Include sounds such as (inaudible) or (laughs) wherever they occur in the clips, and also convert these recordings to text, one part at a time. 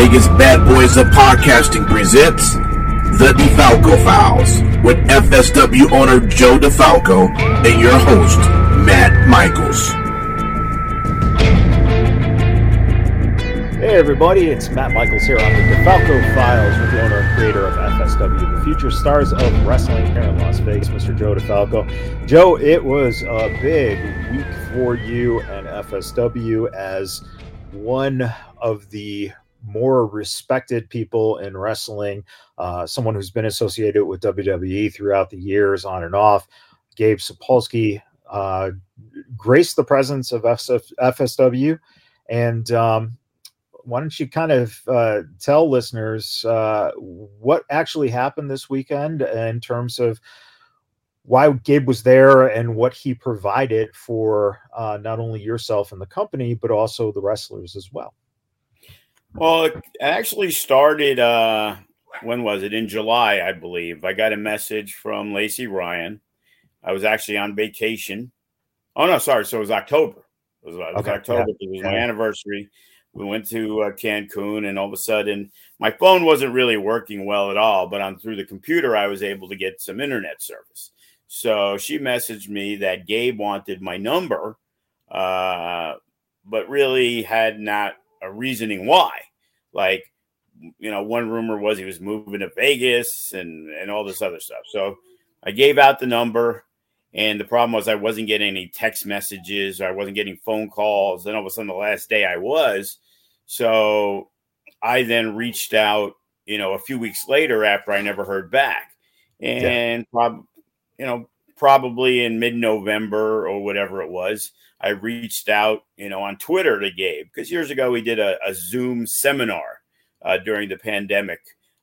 Vegas Bad Boys of Podcasting presents The DeFalco Files with FSW owner Joe DeFalco and your host, Matt Michaels. Hey everybody, it's Matt Michaels here on the DeFalco Files with the owner and creator of FSW, the future stars of wrestling here in Las Vegas, Mr. Joe DeFalco. Joe, it was a big week for you and FSW as one of the more respected people in wrestling, uh, someone who's been associated with WWE throughout the years, on and off. Gabe Sapolsky uh, graced the presence of FSW. And um, why don't you kind of uh, tell listeners uh, what actually happened this weekend in terms of why Gabe was there and what he provided for uh, not only yourself and the company, but also the wrestlers as well? Well, it actually started, uh, when was it? In July, I believe. I got a message from Lacey Ryan. I was actually on vacation. Oh, no, sorry. So it was October. It was, it was okay, October. Yeah. It was my anniversary we went to uh, Cancun, and all of a sudden, my phone wasn't really working well at all. But on through the computer, I was able to get some internet service. So she messaged me that Gabe wanted my number, uh, but really had not a reasoning why. Like, you know, one rumor was he was moving to Vegas and and all this other stuff. So I gave out the number. And the problem was I wasn't getting any text messages or I wasn't getting phone calls. Then all of a sudden, the last day I was. So I then reached out, you know, a few weeks later after I never heard back. And, yeah. prob- you know, probably in mid November or whatever it was, I reached out, you know, on Twitter to Gabe because years ago we did a, a Zoom seminar uh, during the pandemic.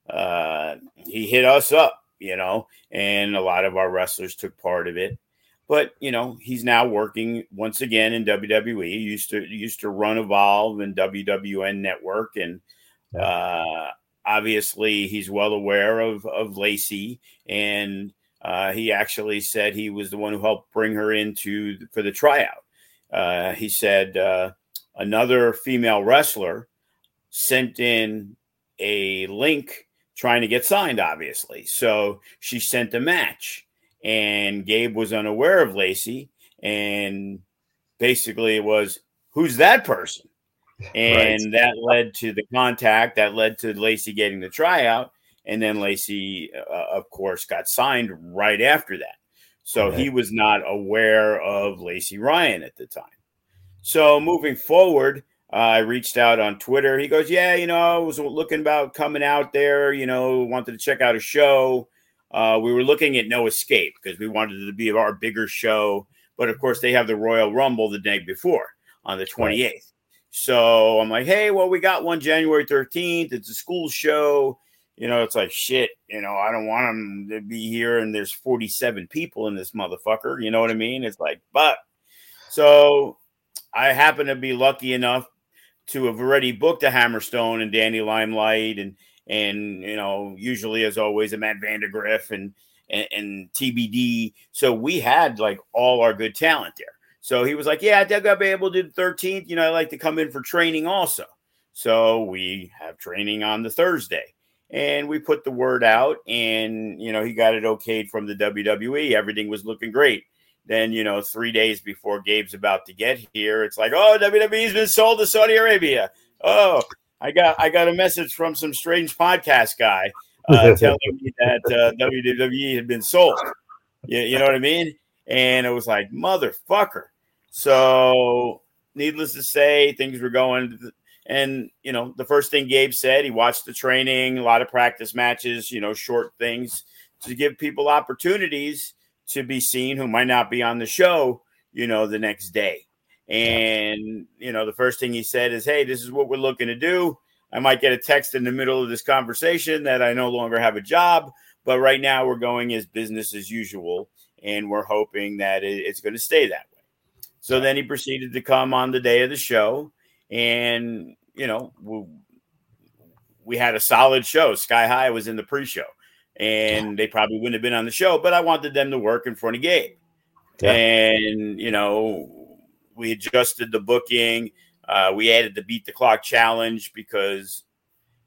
Uh, he hit us up you know, and a lot of our wrestlers took part of it. But you know, he's now working once again in WWE. He used to used to run Evolve and WWN Network, and uh, obviously he's well aware of of Lacey, and uh, he actually said he was the one who helped bring her into for the tryout. Uh, he said uh, another female wrestler sent in a link trying to get signed, obviously. So she sent a match, and Gabe was unaware of Lacey, and basically it was who's that person, and right. that led to the contact that led to Lacey getting the tryout, and then Lacey, uh, of course, got signed right after that. So he was not aware of Lacey Ryan at the time. So moving forward, uh, I reached out on Twitter. He goes, "Yeah, you know, I was looking about coming out there. You know, wanted to check out a show. Uh, we were looking at No Escape because we wanted it to be our bigger show. But of course, they have the Royal Rumble the day before on the 28th. Right. So I'm like, hey, well, we got one January 13th. It's a school show. You know, it's like shit. You know, I don't want them to be here, and there's 47 people in this motherfucker. You know what I mean? It's like, but so I happen to be lucky enough to have already booked a Hammerstone and Danny Limelight and and you know usually as always a Matt Vandagriff and, and and TBD. So we had like all our good talent there. So he was like, "Yeah, I think I'll be able to do the 13th. You know, I like to come in for training also." So we have training on the Thursday, and we put the word out, and you know he got it okayed from the WWE. Everything was looking great. Then, you know, three days before Gabe's about to get here, it's like, oh, WWE's been sold to Saudi Arabia. Oh, I got I got a message from some strange podcast guy uh, (laughs) telling me that uh, WWE had been sold. You, you know what I mean? And it was like, motherfucker. So, needless to say, things were going. And, you know, the first thing Gabe said, he watched the training, a lot of practice matches, you know, short things to give people opportunities to be seen who might not be on the show, you know, the next day. And, you know, the first thing he said is, Hey, this is what we're looking to do. I might get a text in the middle of this conversation that I no longer have a job. But right now, we're going as business as usual, and we're hoping that it's going to stay that way. So then he proceeded to come on the day of the show, and you know, we, we had a solid show. Sky High was in the pre-show, and they probably wouldn't have been on the show, but I wanted them to work in front of Gabe. Yeah. And you know, we adjusted the booking. Uh, we added the beat the clock challenge because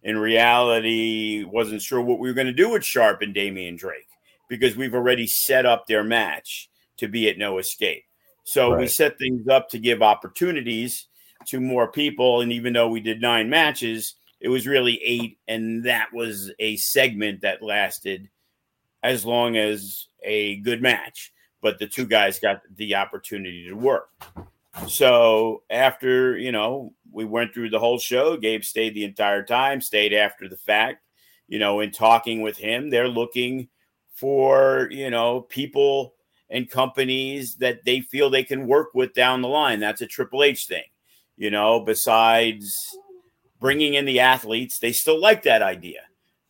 in reality wasn't sure what we were going to do with Sharp and Damian Drake because we've already set up their match to be at No Escape. So right. we set things up to give opportunities to more people. And even though we did nine matches, it was really eight. And that was a segment that lasted as long as a good match. But the two guys got the opportunity to work. So after, you know, we went through the whole show, Gabe stayed the entire time, stayed after the fact, you know, in talking with him, they're looking for, you know, people and companies that they feel they can work with down the line. That's a Triple H thing. You know, besides bringing in the athletes, they still like that idea.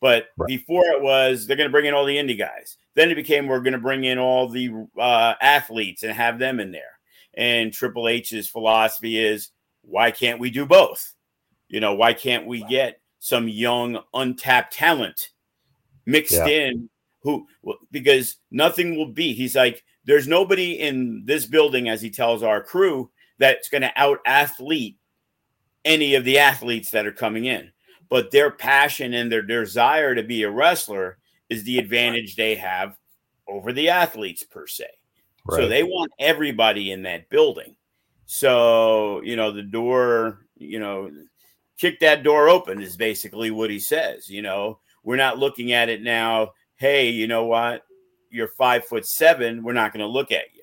But right. before it was they're going to bring in all the indie guys. Then it became we're going to bring in all the uh, athletes and have them in there. And Triple H's philosophy is why can't we do both? You know, why can't we get some young untapped talent mixed yeah. in who because nothing will be he's like there's nobody in this building as he tells our crew that's going to out athlete any of the athletes that are coming in. But their passion and their desire to be a wrestler is the advantage they have over the athletes per se. Right. So they want everybody in that building. So, you know, the door, you know, kick that door open is basically what he says. You know, we're not looking at it now. Hey, you know what? You're five foot seven. We're not going to look at you.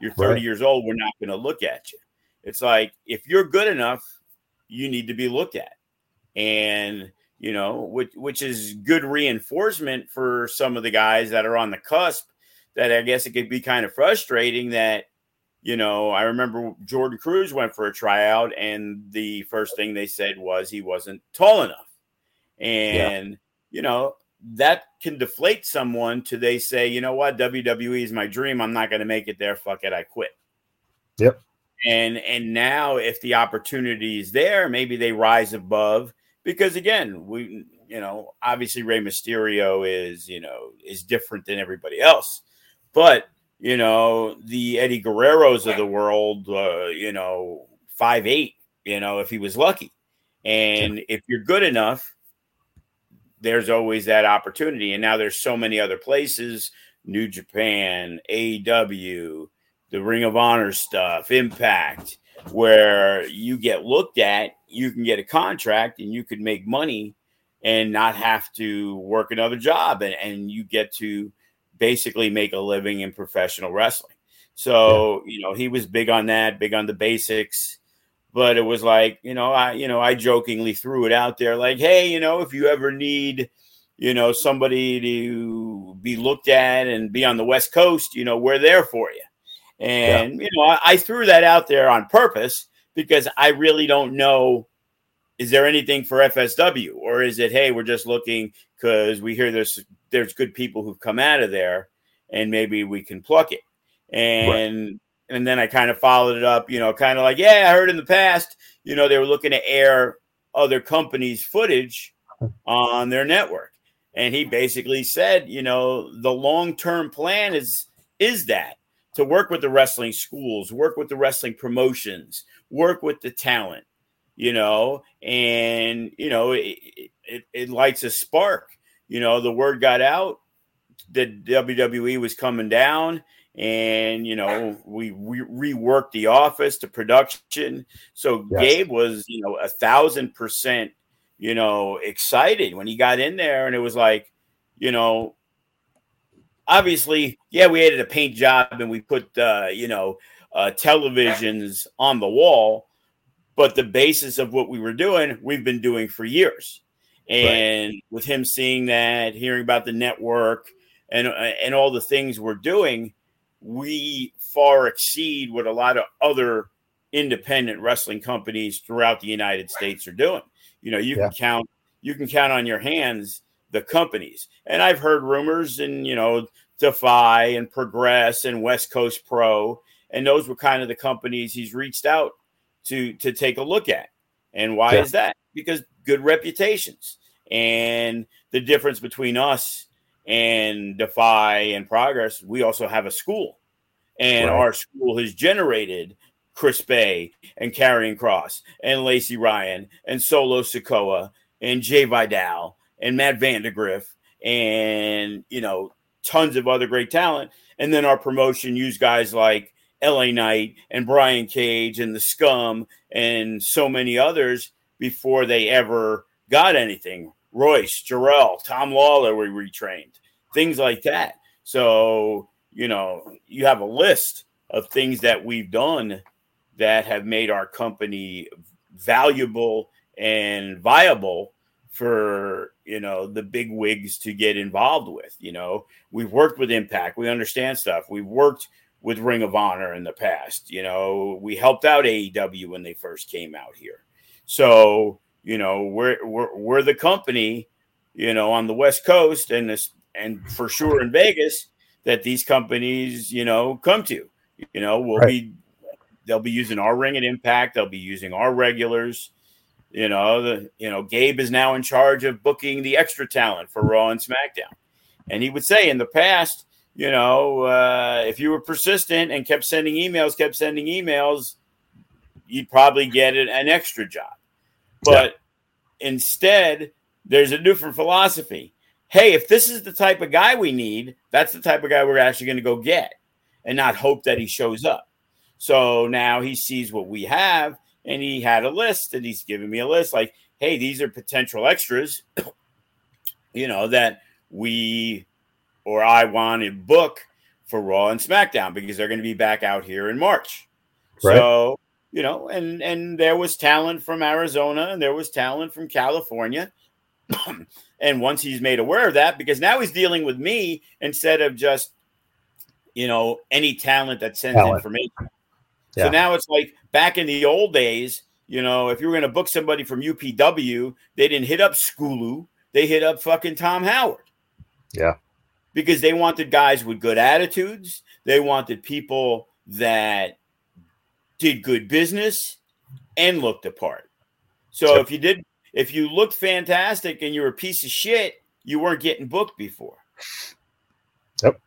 You're 30 right. years old. We're not going to look at you. It's like if you're good enough, you need to be looked at. And you know, which which is good reinforcement for some of the guys that are on the cusp. That I guess it could be kind of frustrating that you know, I remember Jordan Cruz went for a tryout, and the first thing they said was he wasn't tall enough. And, yeah. you know, that can deflate someone to they say, you know what, WWE is my dream. I'm not going to make it there. Fuck it. I quit. Yep and and now if the opportunity is there maybe they rise above because again we you know obviously Rey Mysterio is you know is different than everybody else. But you know the Eddie Guerreros of the world uh, you know five eight you know if he was lucky. And if you're good enough there's always that opportunity. And now there's so many other places New Japan AEW the Ring of Honor stuff, Impact, where you get looked at, you can get a contract and you could make money and not have to work another job and, and you get to basically make a living in professional wrestling. So, you know, he was big on that, big on the basics. But it was like, you know, I, you know, I jokingly threw it out there like, hey, you know, if you ever need, you know, somebody to be looked at and be on the West Coast, you know, we're there for you. And, yeah. you know, I, I, threw that out there on purpose because I really don't know is there anything for FSW or is it, hey, we're just looking because we hear there's there's good people who've come out of there and maybe we can pluck it. And right. and then I kind of followed it up, you know, kind of like, yeah, I heard in the past, you know, they were looking to air other companies' footage hmm. on their network. And he basically said, you know, the long-term plan is is that to work with the wrestling schools, work with the wrestling promotions, work with the talent, you know, and, you know, it, it, it lights a spark. You know, the word got out that WWE was coming down and you know we, we reworked the office to production so yes. gabe was you know a thousand percent you know excited when he got in there and it was like you know obviously, yeah, we added a paint job and we put, uh, you know, uh, televisions on the wall, but the basis of what we were doing, we've been doing for years. And right. with him seeing that, hearing about the network and uh, and all the things we're doing, we far exceed what a lot of other independent wrestling companies throughout the United States are doing. You know, you yeah. can count you can count on your hands the companies. And I've heard rumors and you know, Defy and Progress and West Coast Pro, and those were kind of the companies he's reached out to to take a look at. And why yeah. is that? Because good reputations. And the difference between us and Defy and Progress, we also have a school. And right. our school has generated Chris Bey and Karrion Cross and Lacey Ryan and Solo Sikoa and Jay Vidal and Matt Vandagriff and, you know, tons of other great talent. And then our promotion used guys like LA Knight and Brian Cage and the Scum and so many others before they ever got anything. Royce, Jarrell, Tom Lawler were retrained, things like that. So, you know, you have a list of things that we've done that have made our company valuable and viable for you know the big wigs to get involved with you know? We've worked with impact. We understand stuff. We've worked with ring of honor in the past you know? We helped out aew when they first came out here. So you know we're we're, we're the company you know on the west coast and this and for sure in vegas that these companies you know come to. You know we'll right. be they'll be using our ring at impact. They'll be using our regulars you know, the you know, Gabe is now in charge of booking the extra talent for Raw and SmackDown. And he would say in the past, you know, uh, if you were persistent and kept sending emails, kept sending emails, you'd probably get an extra job. But yeah. instead, there's a different philosophy. Hey, if this is the type of guy we need, that's the type of guy we're actually going to go get and not hope that he shows up. So now he sees what we have and he had a list and he's giving me a list like, hey, these are potential extras, (coughs) you know, that we or I want to book for Raw and SmackDown because they're going to be back out here in March. Right. So, you know, and and there was talent from Arizona and there was talent from California. (coughs) and once he's made aware of that, because now he's dealing with me instead of just, you know, any talent that sends talent. information. Yeah. So now it's like back in the old days, you know, if you were going to book somebody from UPW, they didn't hit up Skulu, they hit up fucking Tom Howard. Yeah. Because they wanted guys with good attitudes, they wanted people that did good business and looked apart. So sure. if you did if you looked fantastic and you were a piece of shit, you weren't getting booked before. Yep.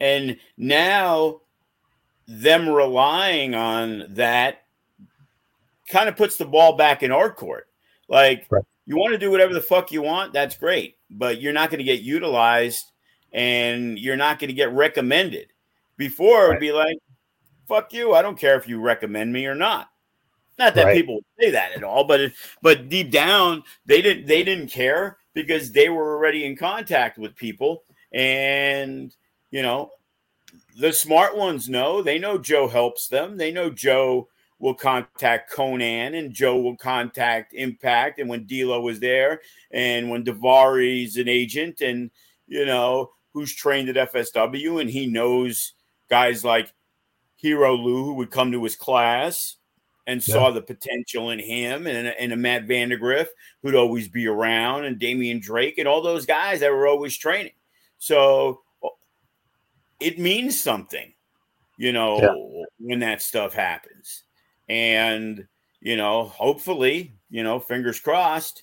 And now them relying on that kind of puts the ball back in our court. Like right. you want to do whatever the fuck you want, that's great, but you're not going to get utilized and you're not going to get recommended. Before it would be like, fuck you, I don't care if you recommend me or not. Not that right. people say that at all, but it, but deep down they didn't they didn't care because they were already in contact with people and you know the smart ones know. They know Joe helps them. They know Joe will contact Konnan and Joe will contact Impact. And when D'Lo was there, and when Daivari's an agent, and you know who's trained at FSW, and he knows guys like Hero Lou who would come to his class and yeah. saw the potential in him, and, and a Matt Vandagriff who'd always be around, and Damian Drake, and all those guys that were always training. So it means something, you know, yeah. when that stuff happens. And, you know, hopefully, you know, fingers crossed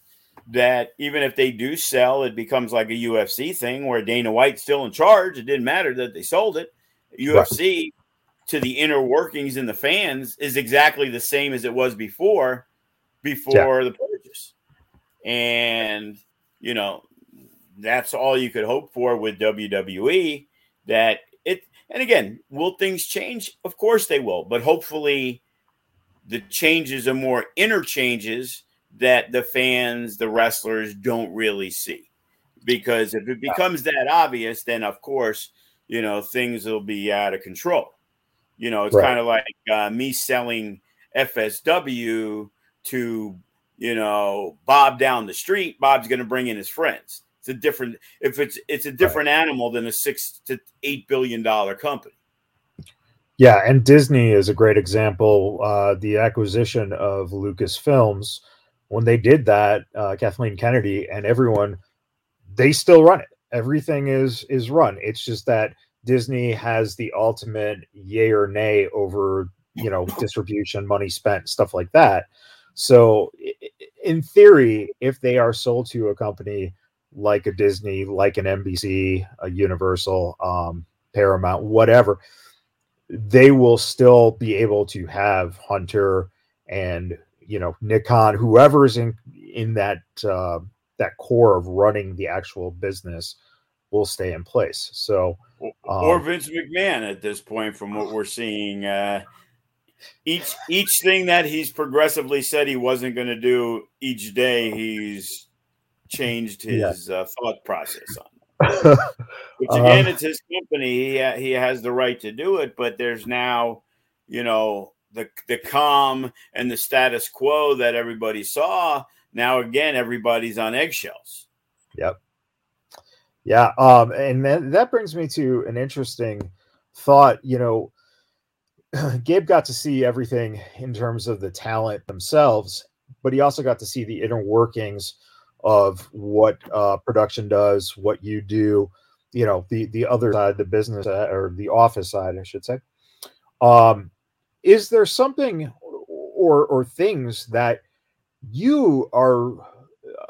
that even if they do sell, it becomes like a UFC thing where Dana White's still in charge. It didn't matter that they sold it. UFC right. to the inner workings and the fans is exactly the same as it was before, before yeah. the purchase. And, you know, that's all you could hope for with WWE that and again, will things change? Of course they will, but hopefully the changes are more inner changes that the fans, the wrestlers don't really see. Because if it becomes that obvious, then of course, you know, things will be out of control. You know, it's right. kind of like uh, me selling FSW to, you know, Bob down the street. Bob's going to bring in his friends. A different if it's it's a different right. animal than a six to eight billion dollar company. Yeah, and Disney is a great example. Uh, the acquisition of Lucasfilms, when they did that, uh, Kathleen Kennedy and everyone, they still run it. Everything is is run. It's just that Disney has the ultimate yay or nay over you know (laughs) distribution, money spent, stuff like that. So, in theory, if they are sold to a company like a Disney, like an NBC, a Universal, um, Paramount, whatever, they will still be able to have Hunter and you know Nikon, Khan, whoever's in in that uh, that core of running the actual business, will stay in place. So, um, or Vince McMahon at this point, from what we're seeing. Uh, each each thing that he's progressively said he wasn't going to do each day, he's changed his yeah. uh, thought process on. (laughs) Which again, um, it's his company. He, he has the right to do it, but there's now, you know, the the calm and the status quo that everybody saw. Now again, everybody's on eggshells. Yep. Yeah. Um, and that, that brings me to an interesting thought. You know, (clears throat) Gabe got to see everything in terms of the talent themselves, but he also got to see the inner workings of what uh, production does, what you do, you know, the the other side, the business or the office side, I should say. Um, is there something or or things that you are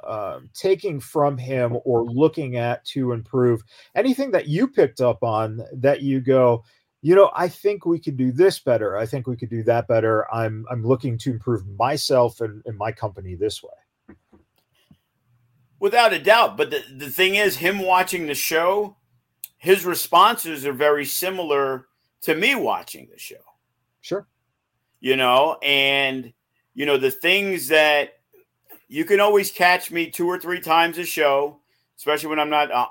uh, taking from him or looking at to improve? Anything that you picked up on that you go, you know, I think we could do this better. I think we could do that better. I'm I'm looking to improve myself and, and my company this way. Without a doubt. But the, the thing is, him watching the show, his responses are very similar to me watching the show. Sure. You know, and, you know, the things that you can always catch me two or three times a show, especially when I'm not, uh,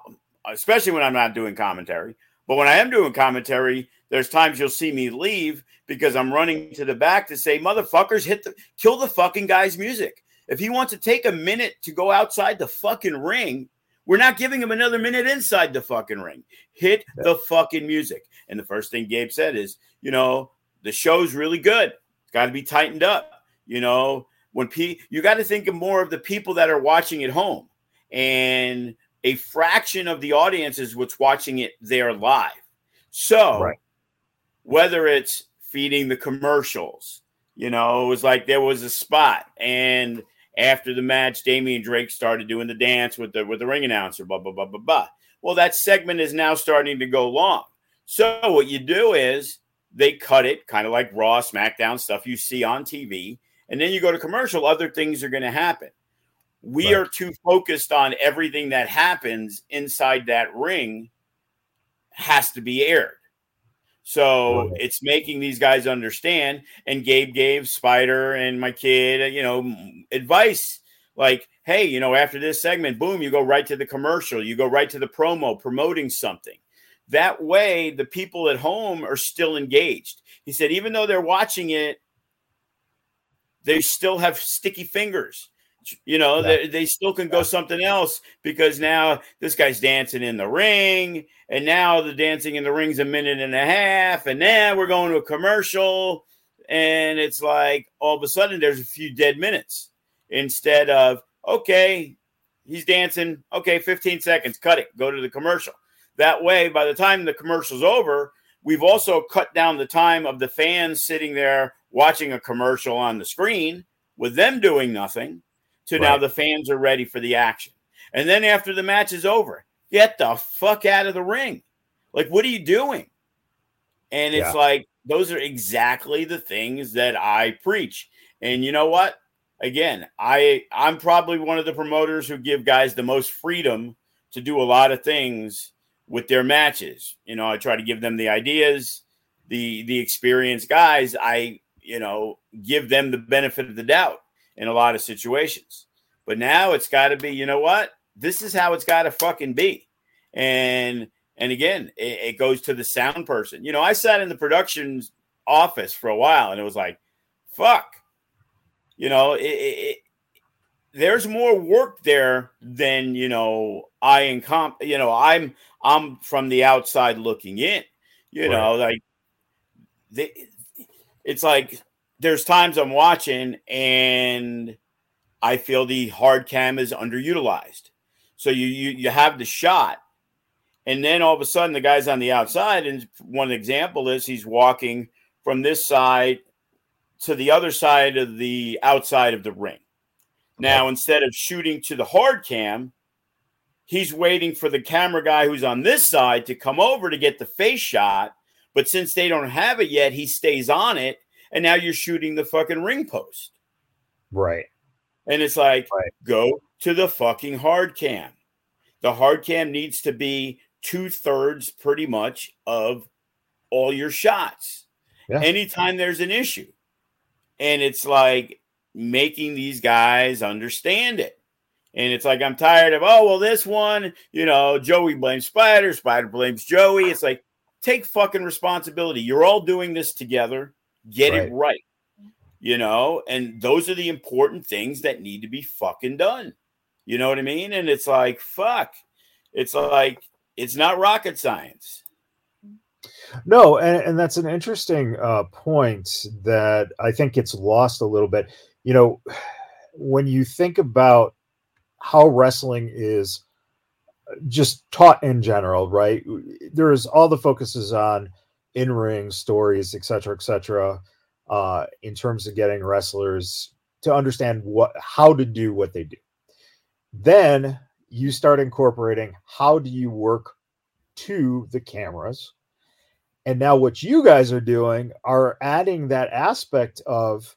especially when I'm not doing commentary. But when I am doing commentary, there's times you'll see me leave because I'm running to the back to say, motherfuckers, hit the kill the fucking guy's music. If he wants to take a minute to go outside the fucking ring, we're not giving him another minute inside the fucking ring. Hit the fucking music. And the first thing Gabe said is, you know, the show's really good. It's got to be tightened up. You know, when P, you got to think of more of the people that are watching at home, and a fraction of the audience is what's watching it there live. So, right. whether it's feeding the commercials, you know, it was like there was a spot and after the match, Damian Drake started doing the dance with the with the ring announcer, blah blah blah blah blah. Well, that segment is now starting to go long. So what you do is they cut it, kind of like Raw, SmackDown stuff you see on TV, and then you go to commercial. Other things are going to happen. We right. are too focused on everything that happens inside that ring has to be aired. So it's making these guys understand. And Gabe gave Spider and my kid, you know, advice like, hey, you know, after this segment, boom, you go right to the commercial, you go right to the promo promoting something. That way, the people at home are still engaged. He said, even though they're watching it, they still have sticky fingers. You know, yeah. they, they still can go something else because now this guy's dancing in the ring, and now the dancing in the ring's a minute and a half, and now we're going to a commercial, and it's like all of a sudden there's a few dead minutes instead of okay, he's dancing, okay, 15 seconds, cut it, go to the commercial. That way, by the time the commercial's over, we've also cut down the time of the fans sitting there watching a commercial on the screen with them doing nothing to right. now the fans are ready for the action. And then after the match is over, get the fuck out of the ring. Like, what are you doing? And it's yeah. like, those are exactly the things that I preach. And you know what? Again, I I'm probably one of the promoters who give guys the most freedom to do a lot of things with their matches. You know, I try to give them the ideas, the the experienced guys, I, you know, give them the benefit of the doubt in a lot of situations. But now it's got to be, you know what? This is how it's got to fucking be. And and again, it, it, goes to the sound person. You know, I sat in the production office for a while, and it was like, fuck. You know, it, it, there's more work there than you know. I and comp. You know, I'm I'm from the outside looking in. You right. know, like they, it's like there's times I'm watching and I feel the hard cam is underutilized. So you you you have the shot, and then all of a sudden the guy's on the outside. And one example is he's walking from this side to the other side of the outside of the ring. Now, instead of shooting to the hard cam, he's waiting for the camera guy who's on this side to come over to get the face shot. But since they don't have it yet, he stays on it. And now you're shooting the fucking ring post. Right. And it's like, right. go to the fucking hard cam. The hard cam needs to be two thirds pretty much of all your shots. Yeah. Anytime there's an issue. And it's like making these guys understand it. And it's like, I'm tired of, oh, well, this one, you know, Joey blames Spider, Spider blames Joey. It's like, take fucking responsibility. You're all doing this together. Get right. it right. You know, and those are the important things that need to be fucking done. You know what I mean? And it's like, fuck. It's like, it's not rocket science. No, and, and that's an interesting uh, point that I think gets lost a little bit. You know, when you think about how wrestling is just taught in general, right? There's all the focuses on in ring stories, et cetera, et cetera, uh, in terms of getting wrestlers to understand what how to do what they do. Then you start incorporating how do you work to the cameras. And now what you guys are doing are adding that aspect of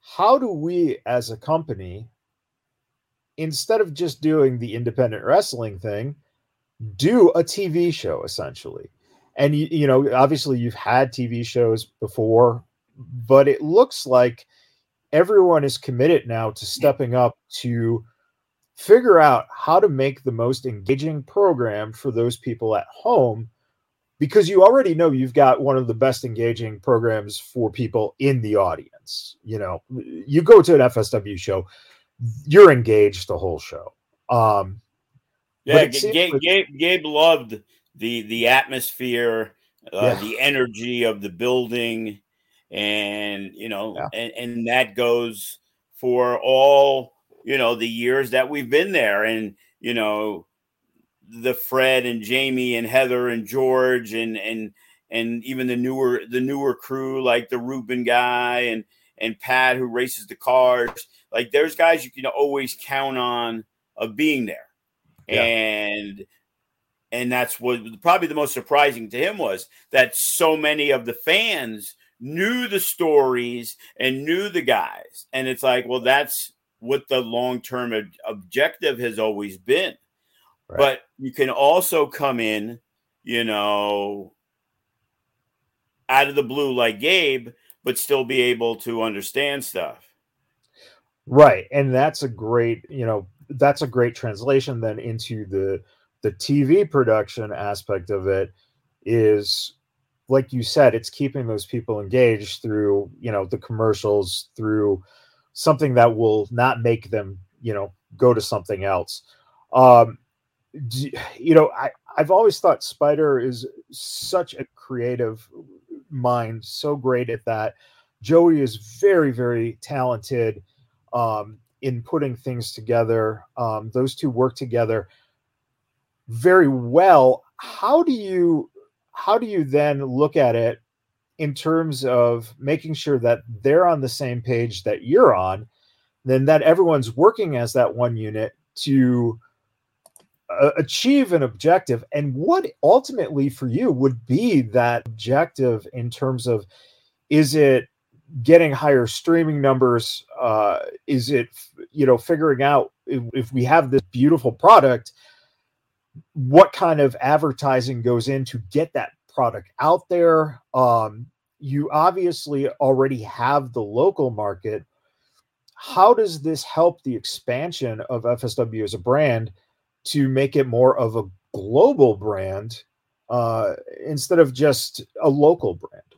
how do we as a company instead of just doing the independent wrestling thing, do a TV show essentially. And you, you know, obviously you've had TV shows before, but it looks like everyone is committed now to stepping up to figure out how to make the most engaging program for those people at home because you already know you've got one of the best engaging programs for people in the audience. You know, you go to an FSW show, you're engaged the whole show. Um, yeah, Gabe, like- Gabe, Gabe loved the the atmosphere, uh, yeah. the energy of the building, and you know, yeah. and, and that goes for all you know the years that we've been there, and you know, the Fred and Jamie and Heather and George and and and even the newer the newer crew like the Ruben guy and and Pat who races the cars. Like there's guys you can always count on of being there. Yeah. And and that's what probably the most surprising to him was that so many of the fans knew the stories and knew the guys. And it's like, well, that's what the long-term ob- objective has always been. Right. But you can also come in, you know, out of the blue like Gabe but still be able to understand stuff. Right. And that's a great, you know, that's a great translation then into the the TV production aspect of it is like you said it's keeping those people engaged through, you know, the commercials through something that will not make them, you know, go to something else. Um you know, I I've always thought Spider is such a creative mind, so great at that. Joey is very, very talented um, in putting things together. Um, those two work together very well. How do you how do you then look at it in terms of making sure that they're on the same page that you're on, then that everyone's working as that one unit to uh, achieve an objective and what ultimately for you would be that objective in terms of is it getting higher streaming numbers uh, is it you know figuring out if, if we have this beautiful product what kind of advertising goes in to get that product out there um, you obviously already have the local market how does this help the expansion of fsw as a brand to make it more of a global brand uh, instead of just a local brand.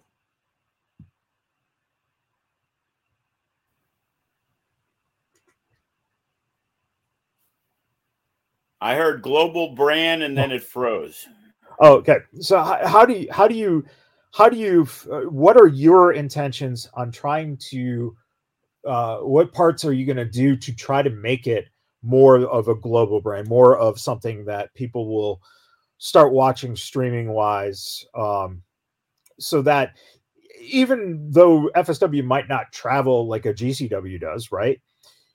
I heard global brand and then it froze. Oh, okay. So how, how do you how do you how do you? Uh, what are your intentions on trying to? Uh, what parts are you going to do to try to make it more of a global brand, more of something that people will start watching streaming wise, um, so that even though FSW might not travel like a GCW does, right?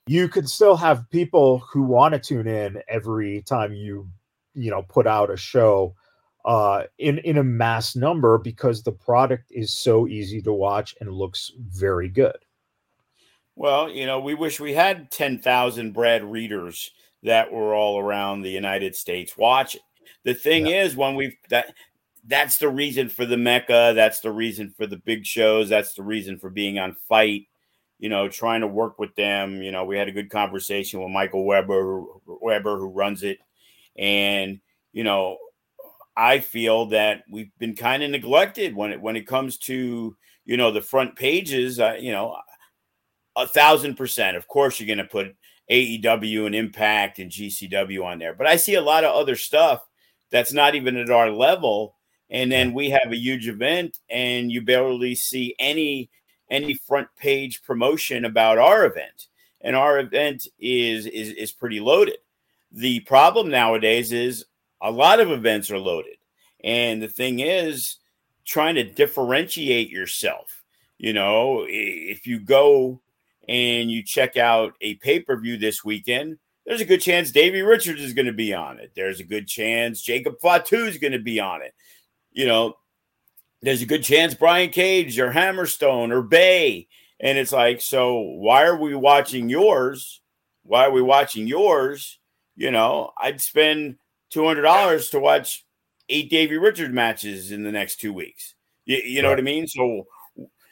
You could still have people who want to tune in every time you, you know, put out a show uh, in in a mass number because the product is so easy to watch and looks very good. Well, you know, we wish we had ten thousand Brad readers that were all around the United States watching. The thing yeah. is, when we that that's the reason for the Mecca. That's the reason for the big shows. That's the reason for being on FITE. You know, trying to work with them. You know, we had a good conversation with Michael Weber, Weber who runs it, and you know, I feel that we've been kind of neglected when it when it comes to you know the front pages. Uh, you know, a thousand percent. Of course, you're going to put AEW and Impact and GCW on there, but I see a lot of other stuff that's not even at our level and then we have a huge event and you barely see any any front page promotion about our event. And our event is is is pretty loaded. The problem nowadays is a lot of events are loaded. And the thing is trying to differentiate yourself you know if you go and you check out a pay-per-view this weekend there's a good chance Davey Richards is going to be on it. There's a good chance Jacob Fatu is going to be on it. You know, there's a good chance Brian Cage or Hammerstone or Bey. And it's like, so why are we watching yours? Why are we watching yours? You know, I'd spend $200 to watch eight Davey Richards matches in the next two weeks. You, you know right. what I mean? So,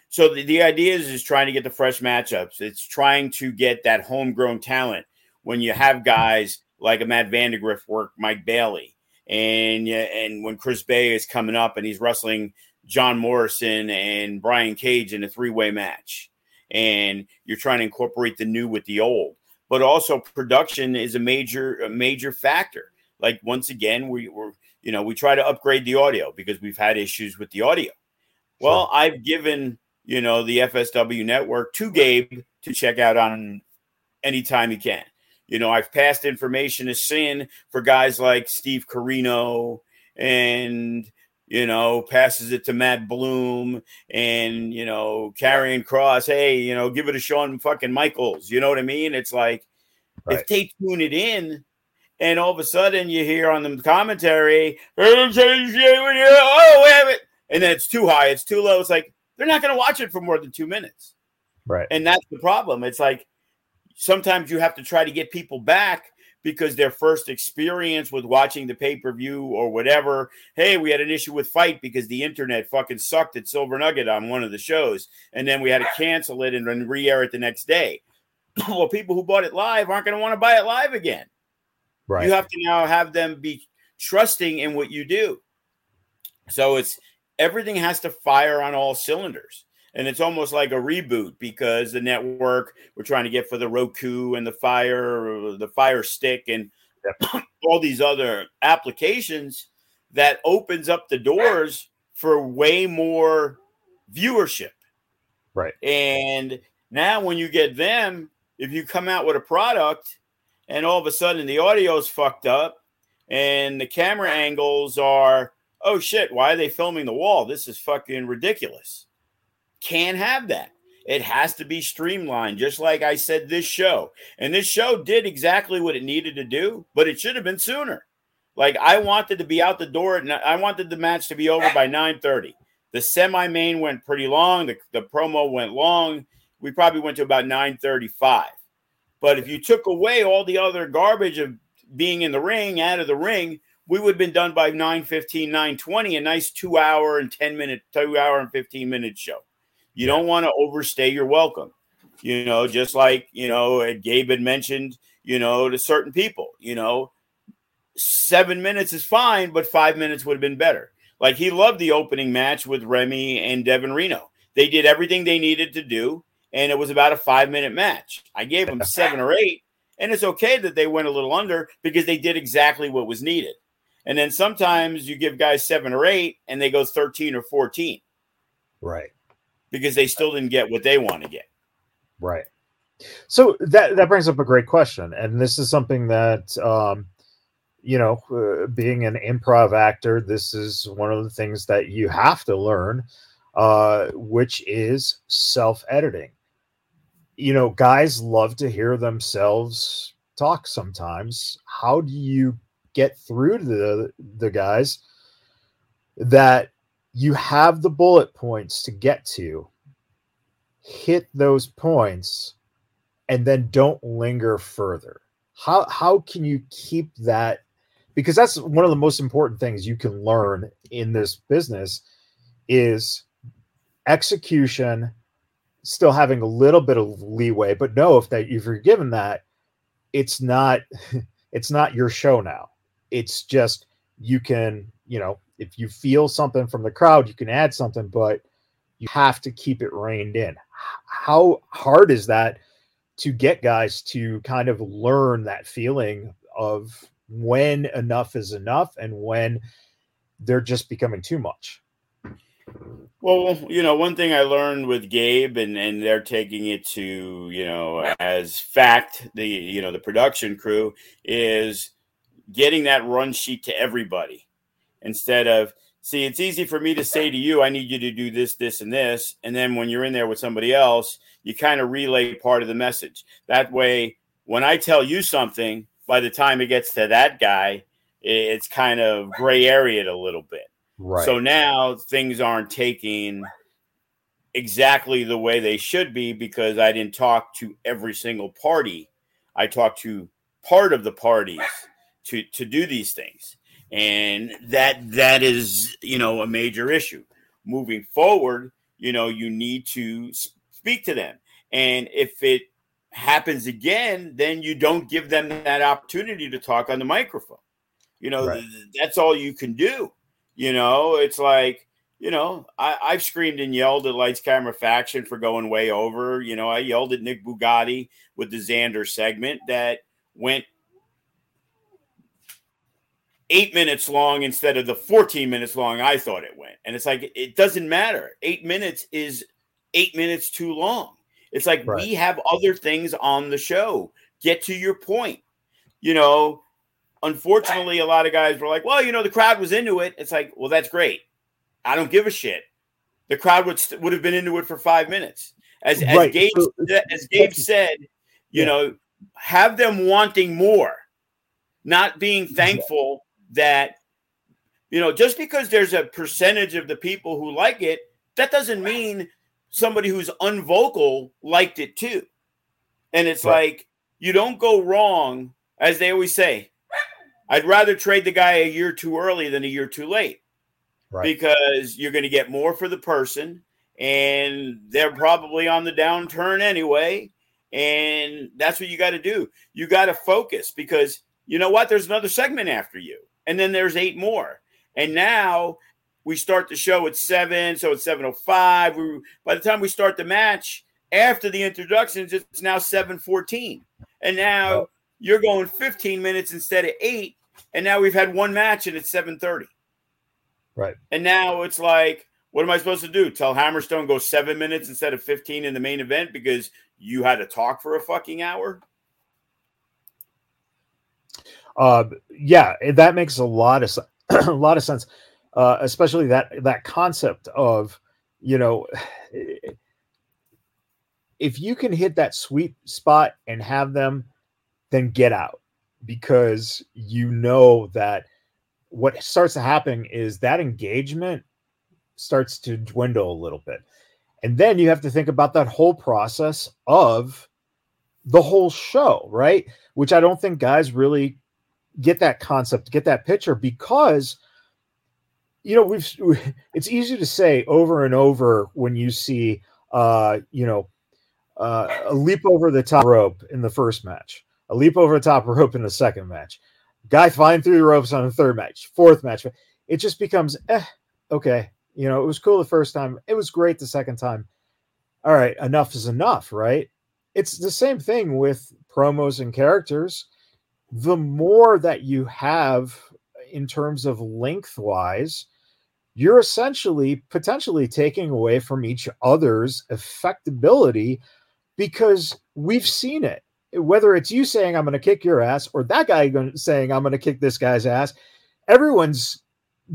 so the, the idea is, is trying to get the fresh matchups. It's trying to get that homegrown talent when you have guys like a Matt Vandagriff work Mike Bailey and and when Chris Bey is coming up and he's wrestling John Morrison and Brian Cage in a three way match, and you're trying to incorporate the new with the old, but also production is a major a major factor. Like once again, we were you know we try to upgrade the audio because we've had issues with the audio. Well, sure. I've given you know the FSW network to Gabe to check out on anytime he can. You know, I've passed information to sin for guys like Steve Corino and you know, passes it to Matt Bloom and, you know, Karrion cross. Hey, you know, give it a Shawn fucking Michaels. You know what I mean? It's like right. if they tune it in and all of a sudden you hear on the commentary, oh, we have it. And then it's too high, it's too low. It's like they're not going to watch it for more than two minutes. Right. And that's the problem. It's like sometimes you have to try to get people back because their first experience with watching the pay per view or whatever. Hey, we had an issue with FITE because the internet fucking sucked at Silver Nugget on one of the shows, and then we had to cancel it and then re air it the next day. (clears throat) well, people who bought it live aren't going to want to buy it live again. Right. You have to now have them be trusting in what you do. So it's everything has to fire on all cylinders and it's almost like a reboot because the network we're trying to get for the Roku and the Fire, the Fire Stick, and (coughs) all these other applications that opens up the doors for way more viewership. Right. And now when you get them, if you come out with a product and all of a sudden the audio is fucked up and the camera angles are, oh shit, why are they filming the wall? This is fucking ridiculous can't have that. It has to be streamlined, just like I said this show. And this show did exactly what it needed to do, but it should have been sooner. Like I wanted to be out the door at, I wanted the match to be over by 9:30. The semi-main went pretty long, the, the promo went long. We probably went to about 9:35. But if you took away all the other garbage of being in the ring, out of the ring, we would have been done by 9:15, 9:20, a nice 2 hour and 10 minute 2 hour and 15 minute show. You don't want to overstay your welcome. You know, just like, you know, Gabe had mentioned, you know, to certain people, you know, seven minutes is fine, but five minutes would have been better. Like he loved the opening match with Remy and Devin Reno. They did everything they needed to do, and it was about a five minute match. I gave them (laughs) seven or eight, and it's okay that they went a little under because they did exactly what was needed. And then sometimes you give guys seven or eight, and they go 13 or 14 Right. Because they still didn't get what they want to get. Right. So that that brings up a great question, and this is something that um, you know, uh, being an improv actor, this is one of the things that you have to learn, uh, which is self editing. You know, guys love to hear themselves talk sometimes. How do you get through to the the guys that you have the bullet points to get to hit those points and then don't linger further. How how can you keep that? Because that's one of the most important things you can learn in this business is execution still having a little bit of leeway but know if that if you're given that it's not (laughs) it's not your show now. It's just you can you know if you feel something from the crowd you can add something but you have to keep it reined in how hard is that to get guys to kind of learn that feeling of when enough is enough and when they're just becoming too much. Well, you know, one thing I learned with Gabe and and they're taking it to, you know, as fact, the you know, the production crew is getting that run sheet to everybody instead of see it's easy for me to say to you I need you to do this this and this and then when you're in there with somebody else, you kind of relay part of the message. That way when I tell you something, by the time it gets to that guy, it's kind of gray area a little bit. Right. So now things aren't taking exactly the way they should be because I didn't talk to every single party. I talked to part of the parties to to do these things. And that that is, you know, a major issue. Moving forward, you know, you need to speak to them. And if it happens again, then you don't give them that opportunity to talk on the microphone. You know, right. th- that's all you can do. You know, it's like, you know, I, I've screamed and yelled at Lights Camera Faction for going way over. You know, I yelled at Nick Bugatti with the Xander segment that went eight minutes long instead of the 14 minutes long I thought it went. And it's like, it doesn't matter. Eight minutes is eight minutes too long. It's like right. we have other things on the show. Get to your point. You know, unfortunately, a lot of guys were like, well, you know, the crowd was into it. It's like, well, that's great. I don't give a shit. The crowd would st- would have been into it for five minutes. As, as right. Gabe so, as Gabe said, you yeah. know, have them wanting more, not being thankful that you know just because there's a percentage of the people who like it, that doesn't mean somebody who's unvocal liked it too. And it's right. like you don't go wrong, as they always say. I'd rather trade the guy a year too early than a year too late. Right. Because you're going to get more for the person and they're probably on the downturn anyway. And that's what you got to do. You got to focus because you know what? There's another segment after you, and then there's eight more. And now we start the show at seven, so it's seven oh five. We by the time we start the match after the introductions, it's now seven fourteen, and now you're going fifteen minutes instead of eight, and now we've had one match and it's seven thirty. Right. And now it's like, what am I supposed to do? Tell Hammerstone go seven minutes instead of fifteen in the main event because you had to talk for a fucking hour. Uh, yeah, that makes a lot of (clears throat) a lot of sense uh, especially that that concept of you know (sighs) if you can hit that sweet spot and have them then get out because you know that what starts to happen is that engagement starts to dwindle a little bit. And then you have to think about that whole process of the whole show right? Which i don't think guys really get that concept get that picture because you know we've it's easy to say over and over when you see uh you know uh, a leap over the top rope in the first match a leap over the top rope in the second match guy flying through the ropes on the third match fourth match it just becomes eh, okay you know it was cool the first time it was great the second time. All right enough is enough right? It's the same thing with promos and characters the more that you have in terms of lengthwise you're essentially potentially taking away from each other's effectability because we've seen it. Whether it's you saying, I'm going to kick your ass, or that guy saying, I'm going to kick this guy's ass, everyone's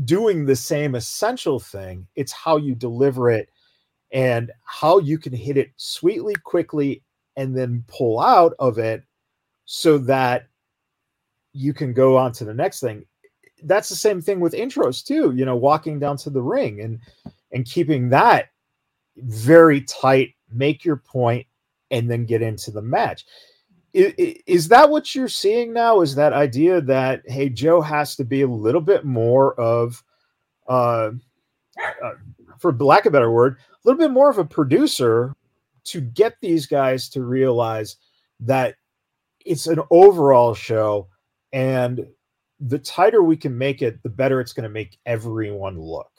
doing the same essential thing. It's how you deliver it and how you can hit it sweetly, quickly, and then pull out of it so that you can go on to the next thing. That's the same thing with intros too you know walking down to the ring and and keeping that very tight make your point and then get into the match. Is, is that what you're seeing now? Is that idea that hey joe has to be a little bit more of uh, uh for lack of a better word a little bit more of a producer to get these guys to realize that it's an overall show and the tighter we can make it the better it's going to make everyone look.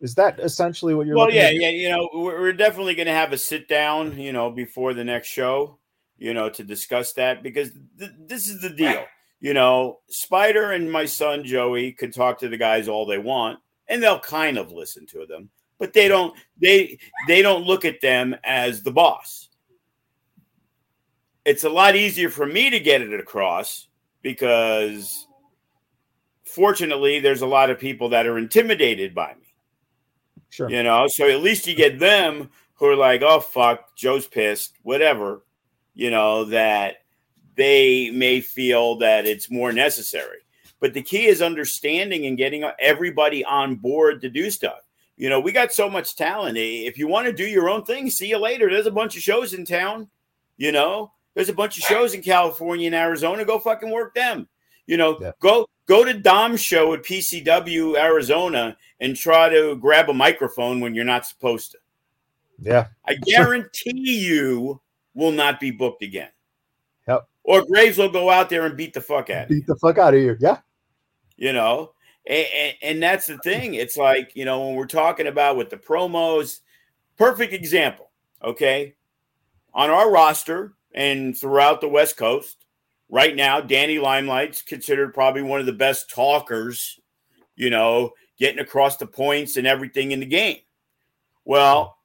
Is that essentially what you're well yeah at? yeah you know we're definitely going to have a sit down you know before the next show you know to discuss that because th- this is the deal. You know spider and my son joey could talk to the guys all they want and they'll kind of listen to them but they don't they they don't look at them as the boss. It's a lot easier for me to get it across because fortunately there's a lot of people that are intimidated by me sure you know so at least you get them who are like oh fuck joe's pissed whatever you know that they may feel that it's more necessary but the key is understanding and getting everybody on board to do stuff you know, we got so much talent. If you want to do your own thing, see you later. There's a bunch of shows in town. You know, there's a bunch of shows in California and Arizona. Go fucking work them. You know, yeah. go go to Dom's show at PCW Arizona and try to grab a microphone when you're not supposed to. Yeah. I guarantee you will not be booked again. Yep. Or Graves will go out there and beat the fuck out of Beat the fuck out of you. Yeah. You know, and, and, that's the thing. It's like, you know, when we're talking about with the promos, perfect example, okay? On our roster and throughout the West Coast, right now, Danny Limelight's considered probably one of the best talkers, you know, getting across the points and everything in the game. Well,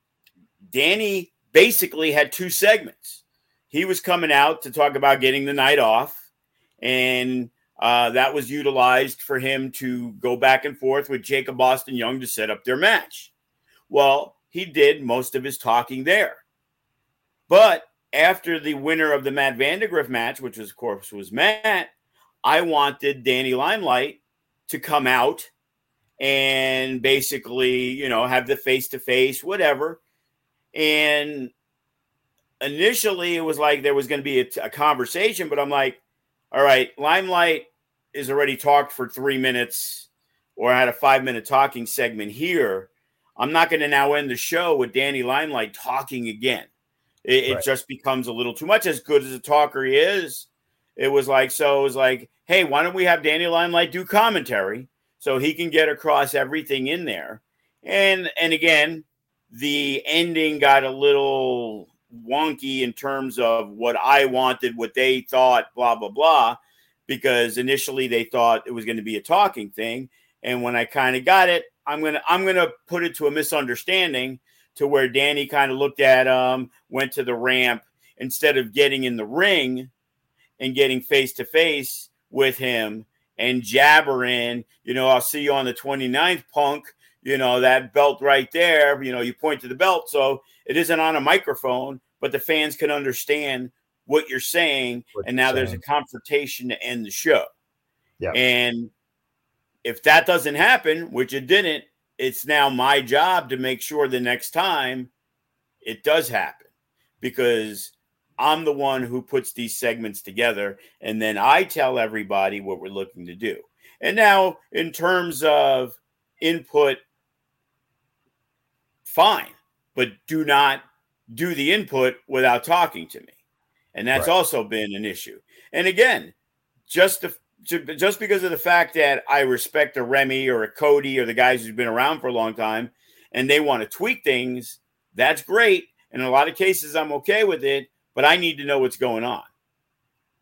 Danny basically had two segments. He was coming out to talk about getting the night off and uh, that was utilized for him to go back and forth with Jacob Austin Young to set up their match. Well, he did most of his talking there. But after the winner of the Matt Vandagriff match, which was, of course was Matt, I wanted Danny Limelight to come out and basically, you know, have the face to face, whatever. And initially, it was like there was going to be a, a conversation, but I'm like, all right, Limelight is already talked for three minutes or I had a five minute talking segment here. I'm not going to now end the show with Danny Limelight talking again. It, right. it, just becomes a little too much. As good as a talker he is, it was like, so it was like, hey, why don't we have Danny Limelight do commentary so he can get across everything in there? And and again, the ending got a little wonky in terms of what I wanted, what they thought, blah, blah, blah, because initially they thought it was going to be a talking thing. And when I kind of got it, I'm gonna I'm gonna put it to a misunderstanding to where Danny kind of looked at him, went to the ramp instead of getting in the ring and getting face to face with him and jabbering, you know, I'll see you on the 29th, punk, you know, that belt right there, you know, you point to the belt. So it isn't on a microphone but the fans can understand what you're saying. What and now saying. there's a confrontation to end the show. Yeah. And if that doesn't happen, which it didn't, it's now my job to make sure the next time it does happen because I'm the one who puts these segments together and then I tell everybody what we're looking to do. And now, in terms of input, fine, but do not do the input without talking to me. And that's right. also been an issue. And again, just the, just because of the fact that I respect a Remy or a Cody or the guys who've been around for a long time and they want to tweak things, that's great. And in a lot of cases, I'm okay with it, but I need to know what's going on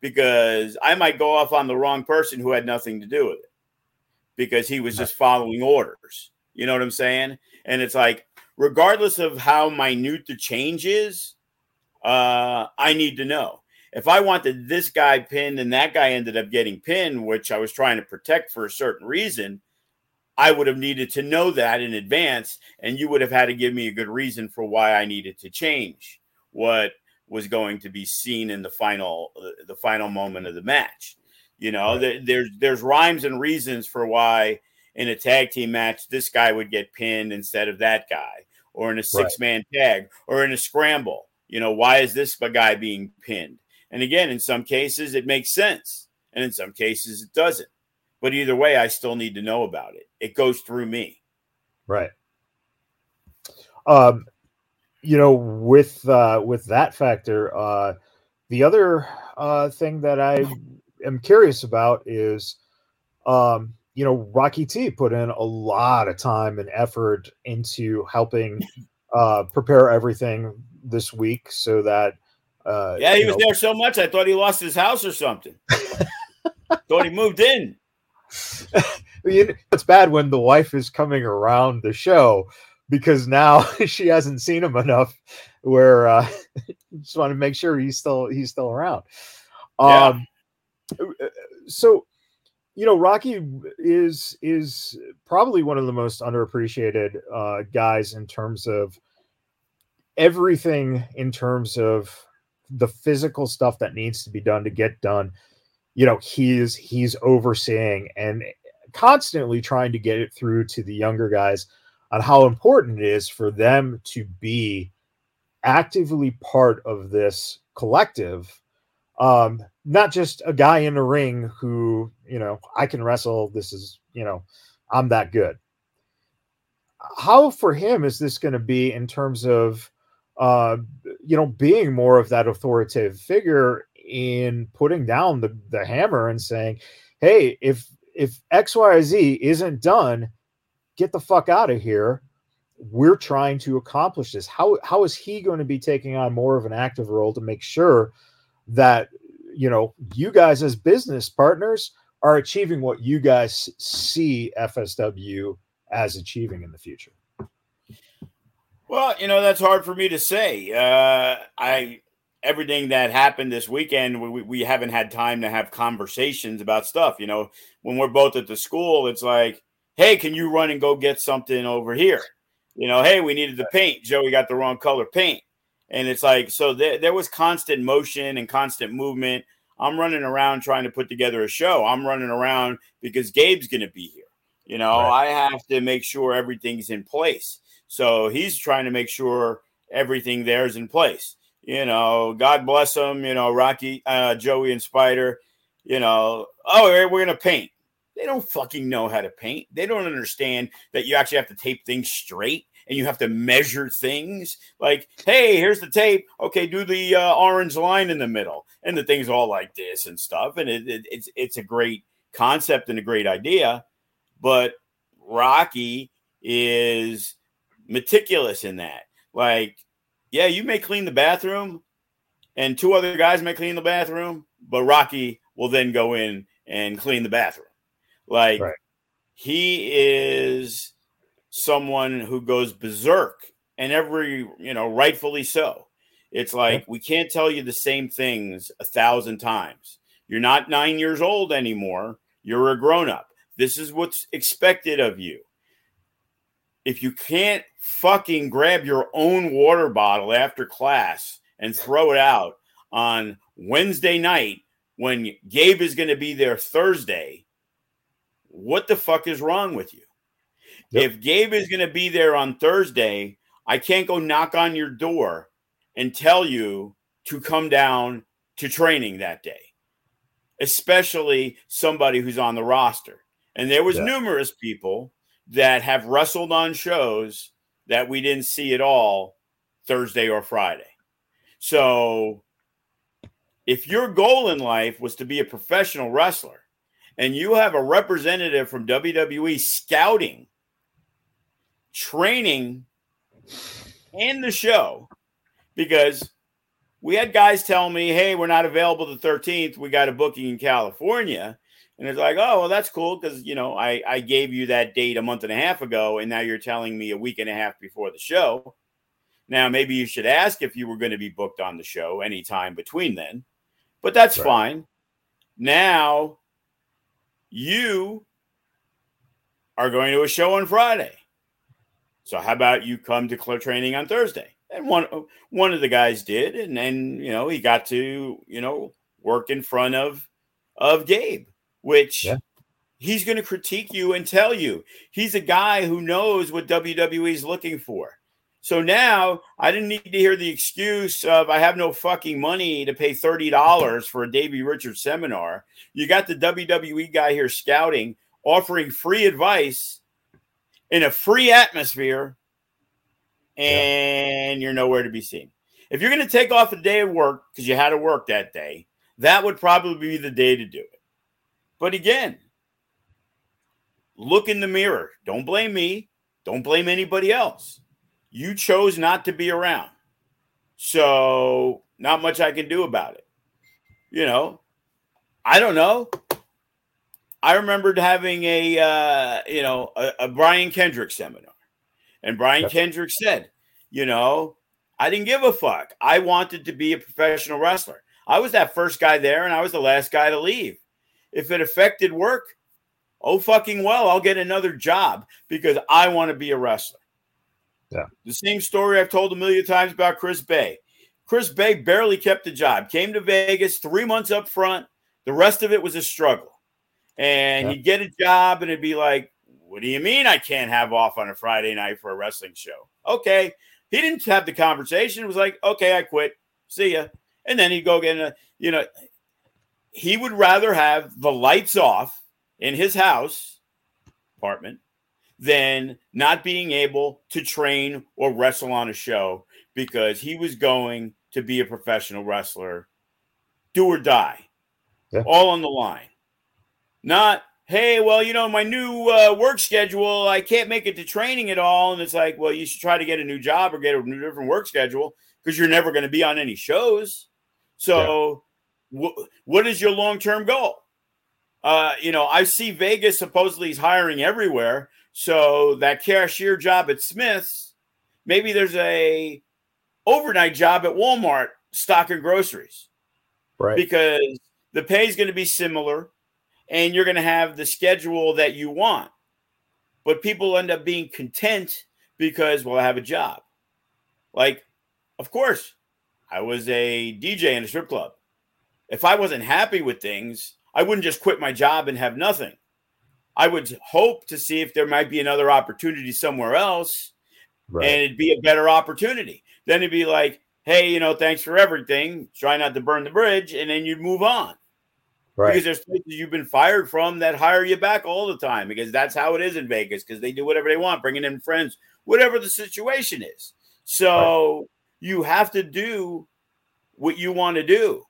because I might go off on the wrong person who had nothing to do with it because he was just following orders. You know what I'm saying? And it's like, regardless of how minute the change is, uh, I need to know. If I wanted this guy pinned and that guy ended up getting pinned, which I was trying to protect for a certain reason, I would have needed to know that in advance, and you would have had to give me a good reason for why I needed to change what was going to be seen in the final uh, the final moment of the match. You know, right. there's there's rhymes and reasons for why in a tag team match this guy would get pinned instead of that guy, or in a six man right. tag, or in a scramble. You know, why is this guy being pinned? And again, in some cases it makes sense, and in some cases it doesn't. But either way, I still need to know about it. It goes through me. Right. Um, you know, with uh, with that factor, uh, the other uh, thing that I am curious about is, um, you know, Rocky T put in a lot of time and effort into helping uh, prepare everything this week so that. Uh, yeah, he was know, there so much. I thought he lost his house or something. (laughs) thought he moved in. (laughs) it's bad when the wife is coming around the show because now (laughs) she hasn't seen him enough where uh just want to make sure he's still he's still around yeah. um so you know rocky is is probably one of the most underappreciated uh guys in terms of everything in terms of the physical stuff that needs to be done to get done you know he's he's overseeing and constantly trying to get it through to the younger guys on how important it is for them to be actively part of this collective. Um not just a guy in a ring who you know i can wrestle this is you know i'm that good. How for him is this going to be in terms of uh you know being more of that authoritative figure in putting down the, the hammer and saying, hey, if if XYZ isn't done, get the fuck out of here. We're trying to accomplish this. How how is he going to be taking on more of an active role to make sure that you know you guys as business partners are achieving what you guys see FSW as achieving in the future? Well, you know that's hard for me to say. Uh, I everything that happened this weekend, we, we haven't had time to have conversations about stuff. You know, when we're both at the school, it's like, hey, can you run and go get something over here? You know, hey, we needed the paint. Joey got the wrong color paint. And it's like, so there, there was constant motion and constant movement. I'm running around trying to put together a show. I'm running around because Gabe's going to be here. You know, right. I have to make sure everything's in place. So he's trying to make sure everything there is in place you know, God bless him. you know, Rocky, uh, Joey, and Spider, you know, oh, we're to paint. They don't fucking know how to paint. They don't understand that you actually have to tape things straight and you have to measure things. Like, hey, here's the tape. Okay, do the uh, orange line in the middle, and the thing's all like this and stuff. And it, it, it's it's a great concept and a great idea, but Rocky is meticulous in that. Like, yeah, you may clean the bathroom, and two other guys may clean the bathroom, but Rocky will then go in and clean the bathroom. Like right. he is someone who goes berserk, and every you know, rightfully so. It's like we can't tell you the same things a thousand times. You're not nine years old anymore. You're a grown up. This is what's expected of you if you can't fucking grab your own water bottle after class and throw it out on Wednesday night when Gabe is going to be there Thursday, what the fuck is wrong with you? Yep. If Gabe is going to be there on Thursday, I can't go knock on your door and tell you to come down to training that day, especially somebody who's on the roster. And there was yeah. numerous people that have wrestled on shows that we didn't see at all Thursday or Friday. So if your goal in life was to be a professional wrestler and you have a representative from WWE scouting, training, and the show, because we had guys tell me, "Hey, we're not available the 13th. We got a booking in California." And it's like, "Oh, well, that's cool because you know I I gave you that date a month and a half ago, and now you're telling me a week and a half before the show." Now, maybe you should ask if you were going to be booked on the show anytime between then, but that's right. fine. Now, you are going to a show on Friday. So how about you come to clear training on Thursday? And one one of the guys did, and then you know he got to you know work in front of of Gabe, which yeah. he's going to critique you and tell you he's a guy who knows what WWE is looking for. So now I didn't need to hear the excuse of I have no fucking money to pay thirty dollars for a Davey Richards seminar. You got the WWE guy here scouting, offering free advice in a free atmosphere and yeah. you're nowhere to be seen. If you're going to take off a day of work because you had to work that day, that would probably be the day to do it. But again, look in the mirror. Don't blame me. Don't blame anybody else. You chose not to be around. So, not much I can do about it. You know, I don't know. I remembered having a, uh, you know, a, a Brian Kendrick seminar and Brian Kendrick said, you know, I didn't give a fuck. I wanted to be a professional wrestler. I was that first guy there and I was the last guy to leave. If it affected work, oh fucking well, I'll get another job because I want to be a wrestler. Yeah. The same story I've told a million times about Chris Bey. Chris Bey barely kept the job, came to Vegas three months up front. The rest of it was a struggle. And yeah. he'd get a job and it'd be like, what do you mean I can't have off on a Friday night for a wrestling show? Okay. He didn't have the conversation. It was like, okay, I quit. See ya. And then he'd go get a, you know, he would rather have the lights off in his house apartment than not being able to train or wrestle on a show because he was going to be a professional wrestler, do or die, yeah. all on the line. Not hey, well, you know, my new uh, work schedule, I can't make it to training at all. And it's like, well, you should try to get a new job or get a new different work schedule because you're never going to be on any shows. So. Wh- what is your long term goal? Uh, you know, I see Vegas supposedly is hiring everywhere. So that cashier job at Smith's, maybe there's a overnight job at Walmart stocking groceries. Right. Because the pay is going to be similar and you're going to have the schedule that you want. But people end up being content because, well, I have a job. Like, of course, I was a DJ in a strip club. If I wasn't happy with things, I wouldn't just quit my job and have nothing. I would hope to see if there might be another opportunity somewhere else right. and it'd be a better opportunity. Then it'd be like, hey, you know, thanks for everything. Try not to burn the bridge. And then you'd move on. Right. Because there's places you've been fired from that hire you back all the time because that's how it is in Vegas because they do whatever they want, bringing in friends, whatever the situation is. So right. you have to do what you want to do.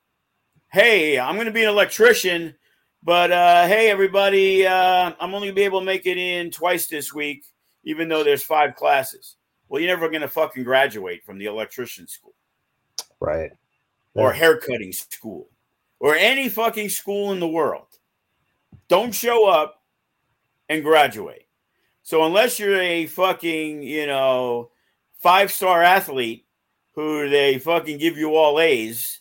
Hey, I'm going to be an electrician, but uh, hey, everybody, uh, I'm only going to be able to make it in twice this week, even though there's five classes. Well, you're never going to fucking graduate from the electrician school. Right. Or haircutting school or any fucking school in the world don't show up and graduate. So unless you're a fucking, you know, five star athlete who they fucking give you all A's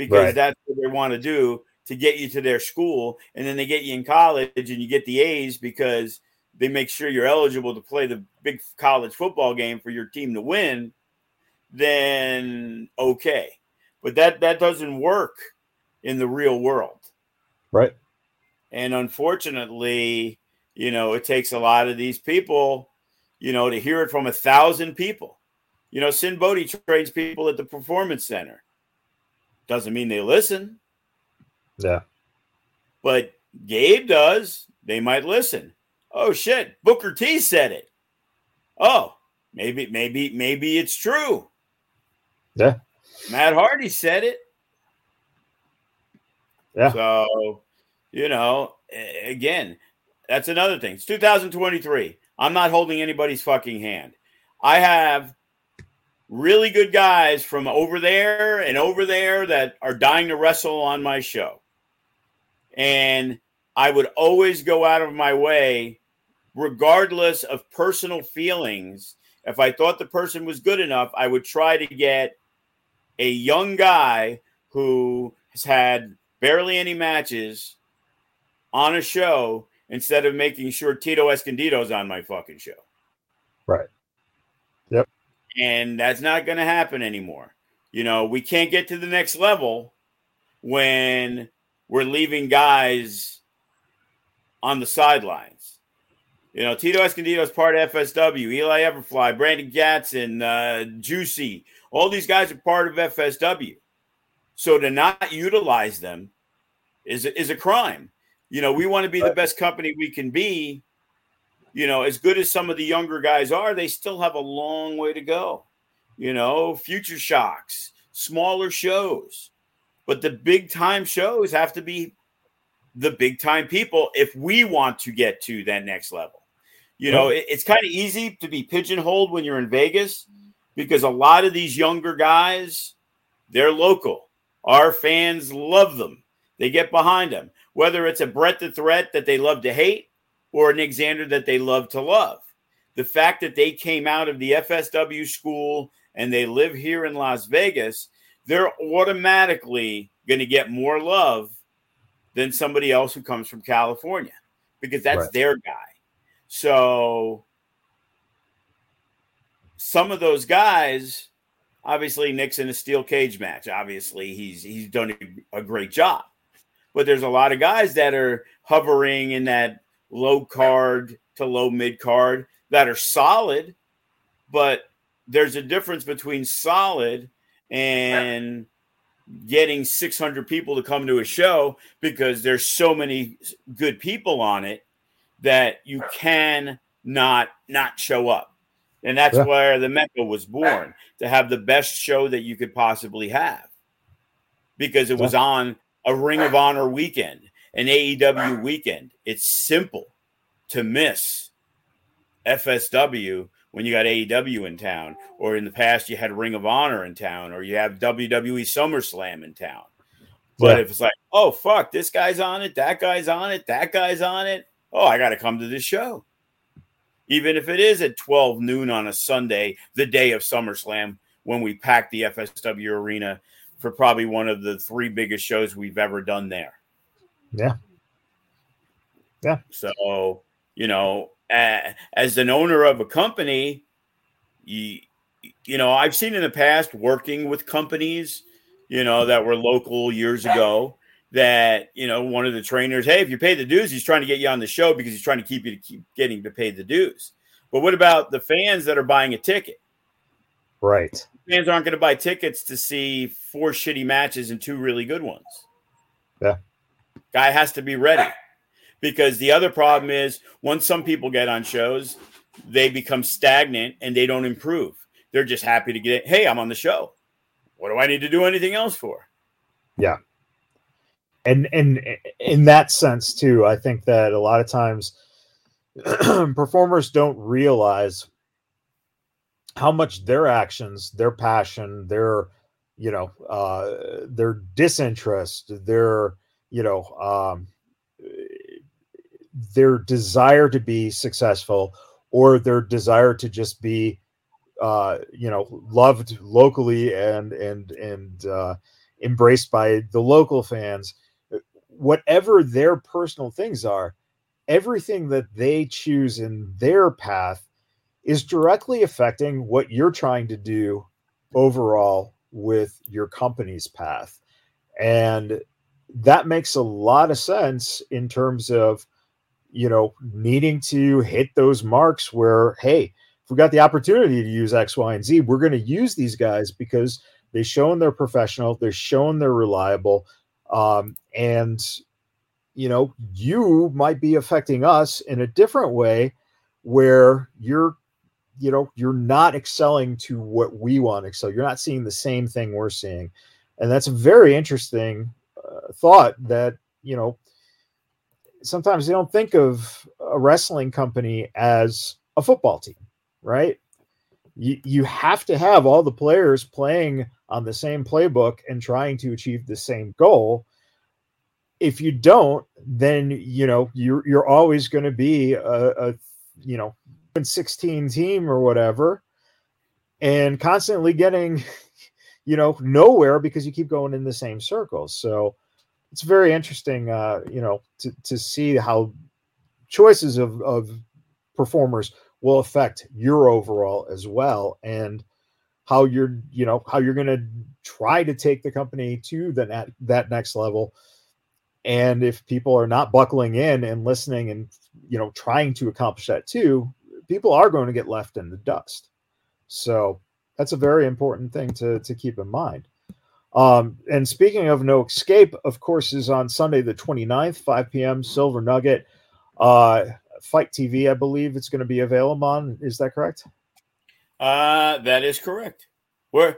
because right. that's what they want to do to get you to their school, and then they get you in college and you get the A's because they make sure you're eligible to play the big college football game for your team to win, then okay. But that that doesn't work in the real world. Right. And unfortunately, you know, it takes a lot of these people, you know, to hear it from a thousand people. You know, Sinn Bodhi trains people at the performance center. Doesn't mean they listen. Yeah. But Gabe does. They might listen. Oh shit, Booker T said it. Oh, maybe, maybe, maybe it's true. Yeah. Matt Hardy said it. Yeah. So, you know, again, that's another thing. It's 2023. I'm not holding anybody's fucking hand. I have really good guys from over there and over there that are dying to wrestle on my show. And I would always go out of my way, regardless of personal feelings. If I thought the person was good enough, I would try to get a young guy who has had barely any matches on a show instead of making sure Tito Escondido's on my fucking show. Right. And that's not going to happen anymore. You know, we can't get to the next level when we're leaving guys on the sidelines. You know, Tito Escondido is part of FSW, Eli Everfly, Brandon Gatson, uh, Juicy, all these guys are part of FSW. So to not utilize them is is a crime. You know, we want to be the best company we can be. You know, as good as some of the younger guys are, they still have a long way to go. You know, future shocks, smaller shows. But the big time shows have to be the big time people if we want to get to that next level. You know, it, it's kind of easy to be pigeonholed when you're in Vegas because a lot of these younger guys, they're local. Our fans love them. They get behind them, whether it's a Brett the Threat that they love to hate or Nick Xander that they love to love. The fact that they came out of the FSW school and they live here in Las Vegas, they're automatically going to get more love than somebody else who comes from California because that's right. their guy. So some of those guys, obviously Nick's in a steel cage match. Obviously, he's he's done a great job. But there's a lot of guys that are hovering in that low card to low mid card that are solid, but there's a difference between solid and getting 600 people to come to a show because there's so many good people on it that you can not not show up. And that's yeah. where the Mecca was born to have the best show that you could possibly have because it was on a Ring of Honor weekend, an AEW weekend. It's simple to miss FSW when you got AEW in town, or in the past you had Ring of Honor in town, or you have WWE SummerSlam in town. But yeah. if it's like, oh fuck, this guy's on it, that guy's on it, that guy's on it, oh, I got to come to this show. Even if it is at 12 noon on a Sunday, the day of SummerSlam, when we pack the FSW arena for probably one of the three biggest shows we've ever done there. Yeah. Yeah. So, you know, as an owner of a company, you, you know, I've seen in the past working with companies, you know, that were local years ago that, you know, one of the trainers, hey, if you pay the dues, he's trying to get you on the show because he's trying to keep you to keep getting to pay the dues. But what about the fans that are buying a ticket? Right. Fans aren't going to buy tickets to see four shitty matches and two really good ones. Yeah. Guy has to be ready. Because the other problem is once some people get on shows, they become stagnant and they don't improve. They're just happy to get, hey, I'm on the show. What do I need to do anything else for? Yeah. And and in that sense too, I think that a lot of times (clears throat) performers don't realize how much their actions, their passion, their you know, uh, their disinterest, their you know, um, their desire to be successful or their desire to just be uh, you know loved locally and and and uh, embraced by the local fans whatever their personal things are everything that they choose in their path is directly affecting what you're trying to do overall with your company's path. And that makes a lot of sense in terms of you know, needing to hit those marks where, hey, if we got the opportunity to use X, Y, and Z, we're going to use these guys because they've shown they're professional, they're shown they're reliable. Um, and, you know, you might be affecting us in a different way where you're, you know, you're not excelling to what we want to excel. You're not seeing the same thing we're seeing. And that's a very interesting uh, thought that, you know, sometimes they don't think of a wrestling company as a football team, right? you, you have to have all the players playing on the same playbook and trying to achieve the same goal. If you don't, then you know you're you're always going to be a, a you know 16 team or whatever and constantly getting (laughs) you know nowhere because you keep going in the same circles. So it's very interesting uh you know to, to see how choices of of performers will affect your overall as well and how you're you know how you're going to try to take the company to the net, that next level. And if people are not buckling in and listening and you know trying to accomplish that too people are going to get left in the dust. So that's a very important thing to to keep in mind um, and speaking of no escape of course is on sunday the 29th 5 p.m silver nugget uh, FITE TV, I believe it's going to be available on. Is that correct? Uh, that is correct. We're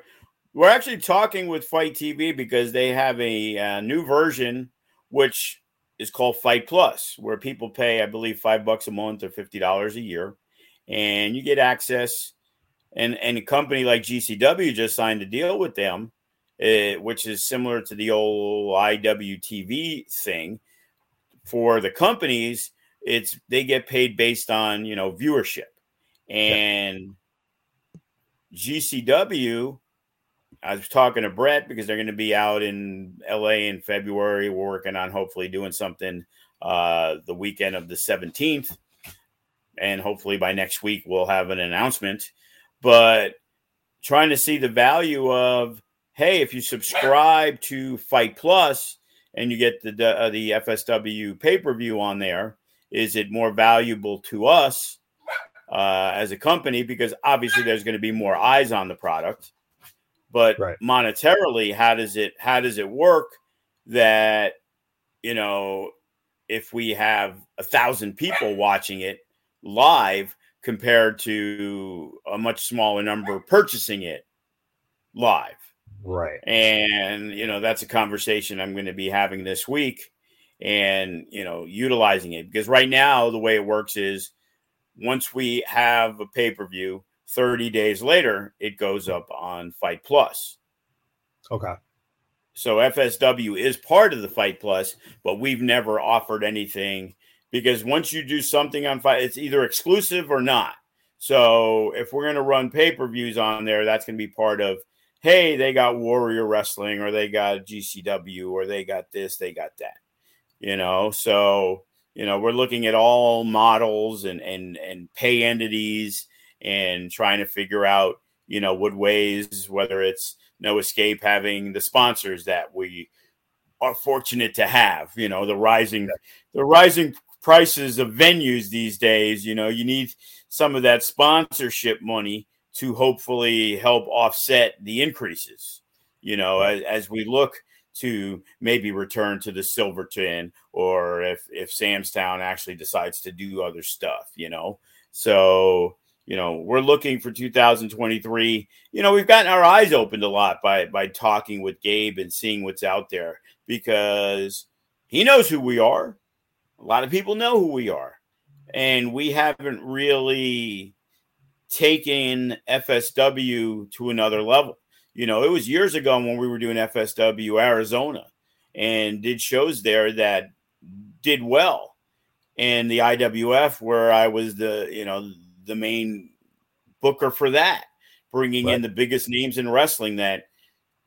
we're actually talking with FITE TV because they have a, a uh, new version which is called FITE Plus, where people pay, I believe, five bucks a month or fifty dollars a year, and you get access. And and a company like GCW just signed a deal with them, uh, which is similar to the old IWTV thing. For the companies, it's they get paid based on you know viewership and yeah. GCW. I was talking to Brett because they're going to be out in LA in February. We're working on hopefully doing something uh, the weekend of the 17th. And hopefully by next week, we'll have an announcement. But trying to see the value of hey, if you subscribe to FITE Plus and you get the, uh, the FSW pay per view on there, is it more valuable to us uh, as a company because obviously there's going to be more eyes on the product but right. monetarily how does it how does it work that you know if we have a thousand people watching it live compared to a much smaller number purchasing it live. Right. And you know that's a conversation i'm going to be having this week and you know utilizing it. Because right now the way it works is once we have a pay-per-view 30 days later it goes up on FITE Plus. Okay. So fsw is part of the FITE Plus but we've never offered anything because once you do something on FITE it's either exclusive or not. So if we're going to run pay-per-views on there that's going to be part of hey they got warrior wrestling or they got gcw or they got this they got that you know? So you know we're looking at all models and and and pay entities and trying to figure out you know what ways whether it's no escape having the sponsors that we are fortunate to have you know the rising the rising prices of venues these days you know you need some of that sponsorship money to hopefully help offset the increases you know as, as we look to maybe return to the Silverton or if if Sam's Town actually decides to do other stuff, you know. So, you know, we're looking for 2023. You know, we've gotten our eyes opened a lot by by talking with Gabe and seeing what's out there because he knows who we are. A lot of people know who we are. And we haven't really taken FSW to another level. You know, it was years ago when we were doing FSW Arizona and did shows there that did well. And the IWF, where I was the, you know, the main booker for that, bringing right. in the biggest names in wrestling that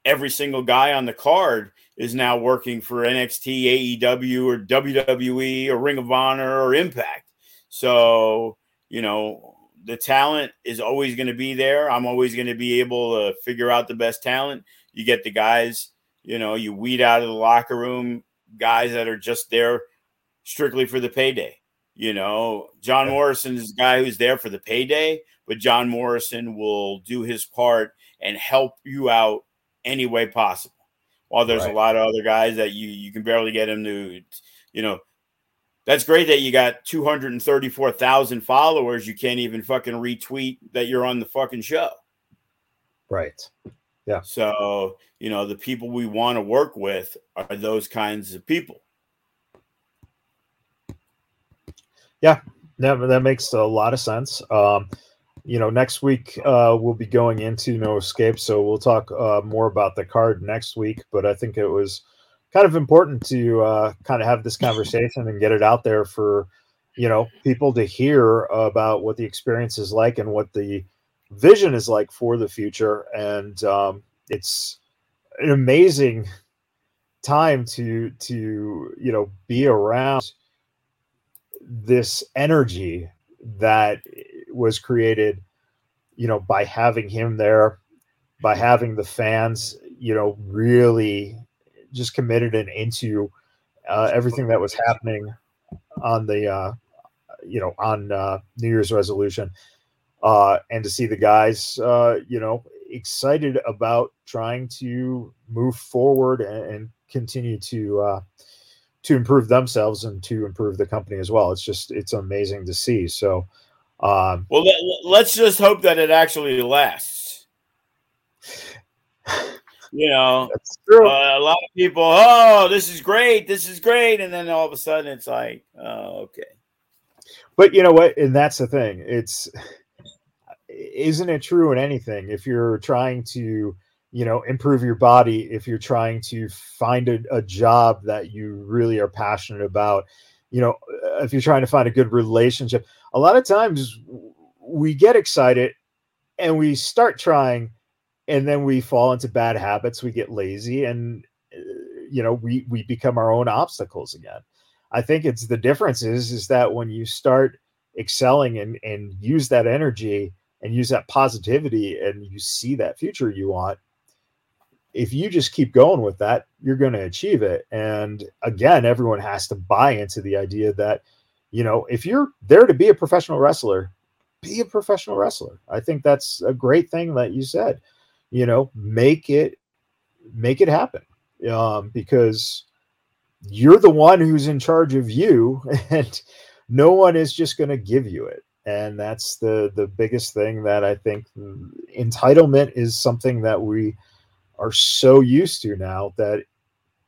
every single guy on the card is now working for NXT, AEW, or WWE, or Ring of Honor, or Impact. So, you know, the talent is always going to be there. I'm always going to be able to figure out the best talent. You get the guys, you know, you weed out of the locker room guys that are just there strictly for the payday. You know, John Morrison is a guy who's there for the payday, but John Morrison will do his part and help you out any way possible. While there's right. a lot of other guys that you you can barely get him to, you know, that's great that you got 234,000 followers. You can't even fucking retweet that you're on the fucking show. Right. Yeah. So, you know, the people we want to work with are those kinds of people. Yeah. That, that makes a lot of sense. Um, you know, next week uh, we'll be going into No Escape, so we'll talk uh, more about the card next week. But I think it was kind of important to uh, kind of have this conversation and get it out there for you know people to hear about what the experience is like and what the vision is like for the future. And um, it's an amazing time to to you know be around this energy that was created you know by having him there by having the fans you know really just committed and into uh, everything that was happening on the uh, you know on uh, new year's resolution uh, and to see the guys uh, you know excited about trying to move forward and, and continue to uh, to improve themselves and to improve the company as well. It's just it's amazing to see. So, um, well, let's just hope that it actually lasts. (laughs) You know, uh, a lot of people, oh, this is great, this is great, and then all of a sudden it's like, oh, okay. But you know what? And that's the thing. It's isn't it true in anything? If you're trying to you know improve your body if you're trying to find a, a, job that you really are passionate about you know if you're trying to find a good relationship a lot of times we get excited and we start trying and then we fall into bad habits we get lazy and uh, you know we we become our own obstacles again. I think it's the difference is is that when you start excelling and and use that energy and use that positivity and you see that future you want if you just keep going with that, you're going to achieve it. And again, everyone has to buy into the idea that, you know, if you're there to be a professional wrestler, be a professional wrestler. I think that's a great thing that you said. You know, make it make it happen. Um, because you're the one who's in charge of you (laughs) and no one is just going to give you it and that's the the biggest thing that i think entitlement is something that we are so used to now that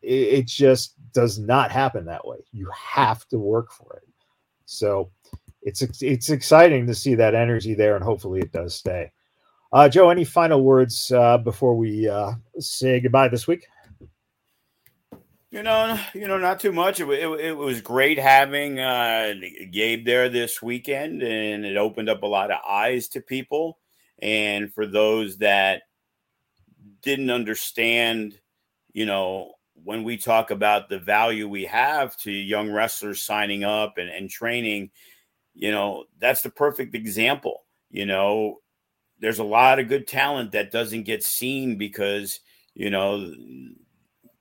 it, it just does not happen that way. You have to work for it. So it's it's exciting to see that energy there, and hopefully it does stay. Uh, Joe, any final words uh, before we uh, say goodbye this week? You know, you know, not too much. It, it, it was great having uh, Gabe there this weekend, and it opened up a lot of eyes to people. And for those that didn't understand, you know, when we talk about the value we have to young wrestlers signing up and, and training, you know, that's the perfect example. You know, there's a lot of good talent that doesn't get seen because, you know,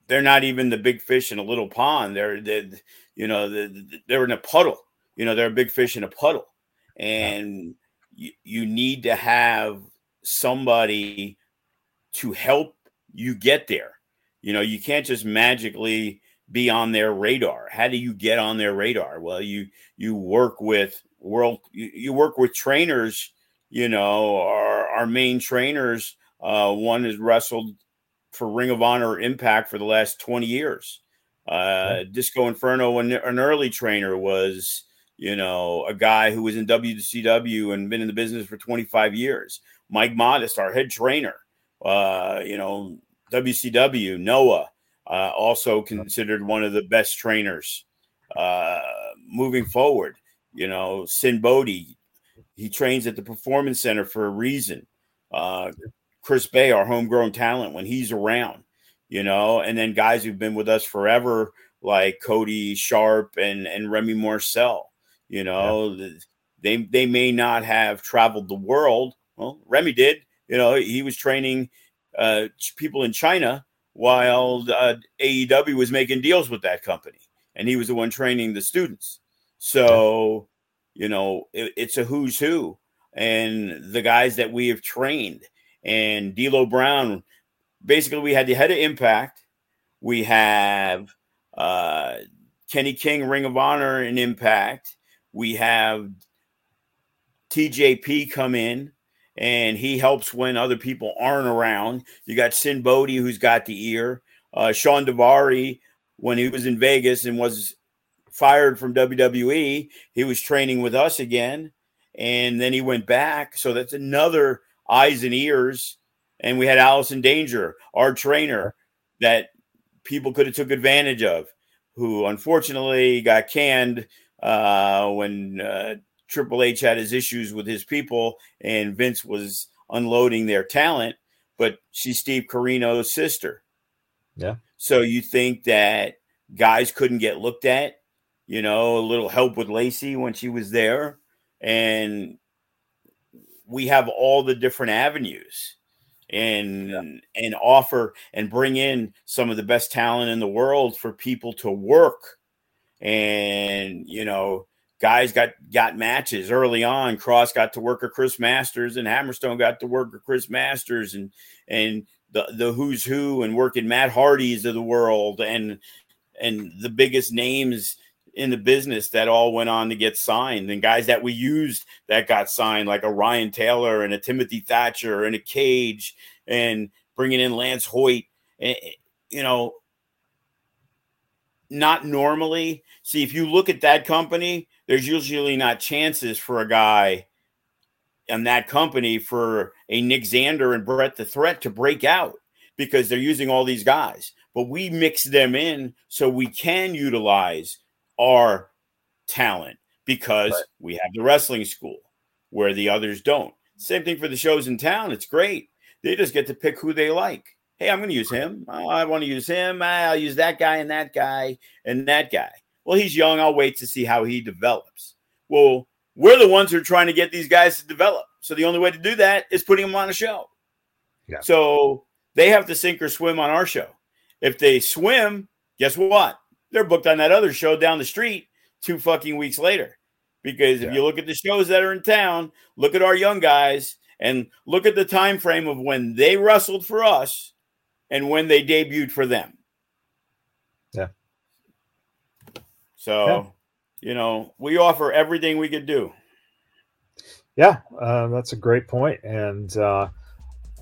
they're not even the big fish in a little pond. They're, they're you know, they're in a puddle. You know, they're a big fish in a puddle. And you, you need to have somebody to help you get there. You know, you can't just magically be on their radar. How do you get on their radar? Well, you you work with world you, you work with trainers, you know, our our main trainers, uh, one has wrestled for Ring of Honor Impact for the last 20 years. Uh, Disco Inferno, an, an early trainer, was you know a guy who was in WCW and been in the business for 25 years. Mike Modest, our head trainer, uh, you know, WCW, Noah, uh, also considered one of the best trainers uh, moving forward. You know, Sinn Bodhi, he trains at the Performance Center for a reason. Uh, Chris Bey, our homegrown talent, when he's around, you know, and then guys who've been with us forever, like Cody Sharp and and Remy Marcel, you know, yeah. they they may not have traveled the world. Well, Remy did, you know, he was training uh, people in China while uh, AEW was making deals with that company, and he was the one training the students. So, you know, it, it's a who's who, and the guys that we have trained. And D'Lo Brown, basically, we had the head of Impact, we have uh, Kenny King, Ring of Honor, and Impact. We have TJP come in and he helps when other people aren't around. You got Sinn Bodhi, who's got the ear. Uh, Shawn Daivari, when he was in Vegas and was fired from WWE, he was training with us again. and then he went back. So that's another eyes and ears. And we had Allison Danger, our trainer, that people could have took advantage of, who unfortunately got canned uh, when uh, Triple H had his issues with his people, and Vince was unloading their talent. But she's Steve Corino's sister. Yeah. So you think that guys couldn't get looked at? You know, a little help with Lacey when she was there, and we have all the different avenues and yeah. and offer and bring in some of the best talent in the world for people to work and you know guys got got matches early on. Cross got to work a chris masters and hammerstone got to work a chris masters and and the the who's who and working matt hardy's of the world and and the biggest names in the business that all went on to get signed and guys that we used that got signed like a Ryan Taylor and a Timothy Thatcher and a Cage and bringing in Lance Hoyt. And, eh, eh, you know not normally. See if you look at that company there's usually not chances for a guy in that company for a Nick Zander and Brett the Threat to break out because they're using all these guys but we mix them in so we can utilize our talent because right. we have the wrestling school where the others don't. Same thing for the shows in town. It's great. They just get to pick who they like. Hey, I'm going to use him. Oh, I want to use him. Ah, I'll use that guy and that guy and that guy. Well, he's young. I'll wait to see how he develops. Well, we're the ones who are trying to get these guys to develop. So the only way to do that is putting them on a show. Yeah. So they have to sink or swim on our show. If they swim, guess what? they're booked on that other show down the street two fucking weeks later. Because if yeah. you look at the shows that are in town, look at our young guys and look at the time frame of when they wrestled for us and when they debuted for them. Yeah. So, yeah. you know, we offer everything we could do. Yeah, uh, that's a great point. And, uh,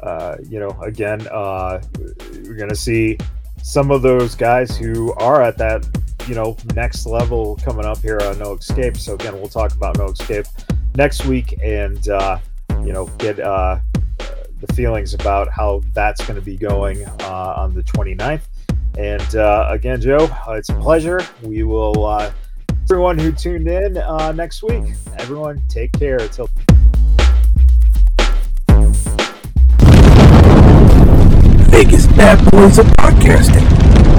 uh, you know, again, uh, we're going to see some of those guys who are at that you know next level coming up here on No Escape. So again, we'll talk about No Escape next week, and uh, you know get uh, the feelings about how that's going to be going uh, on the 29th. And uh, again, Joe, it's a pleasure. We will. Uh, everyone who tuned in uh, next week. Everyone, take care. Until. Vegas Badboyz of podcasting.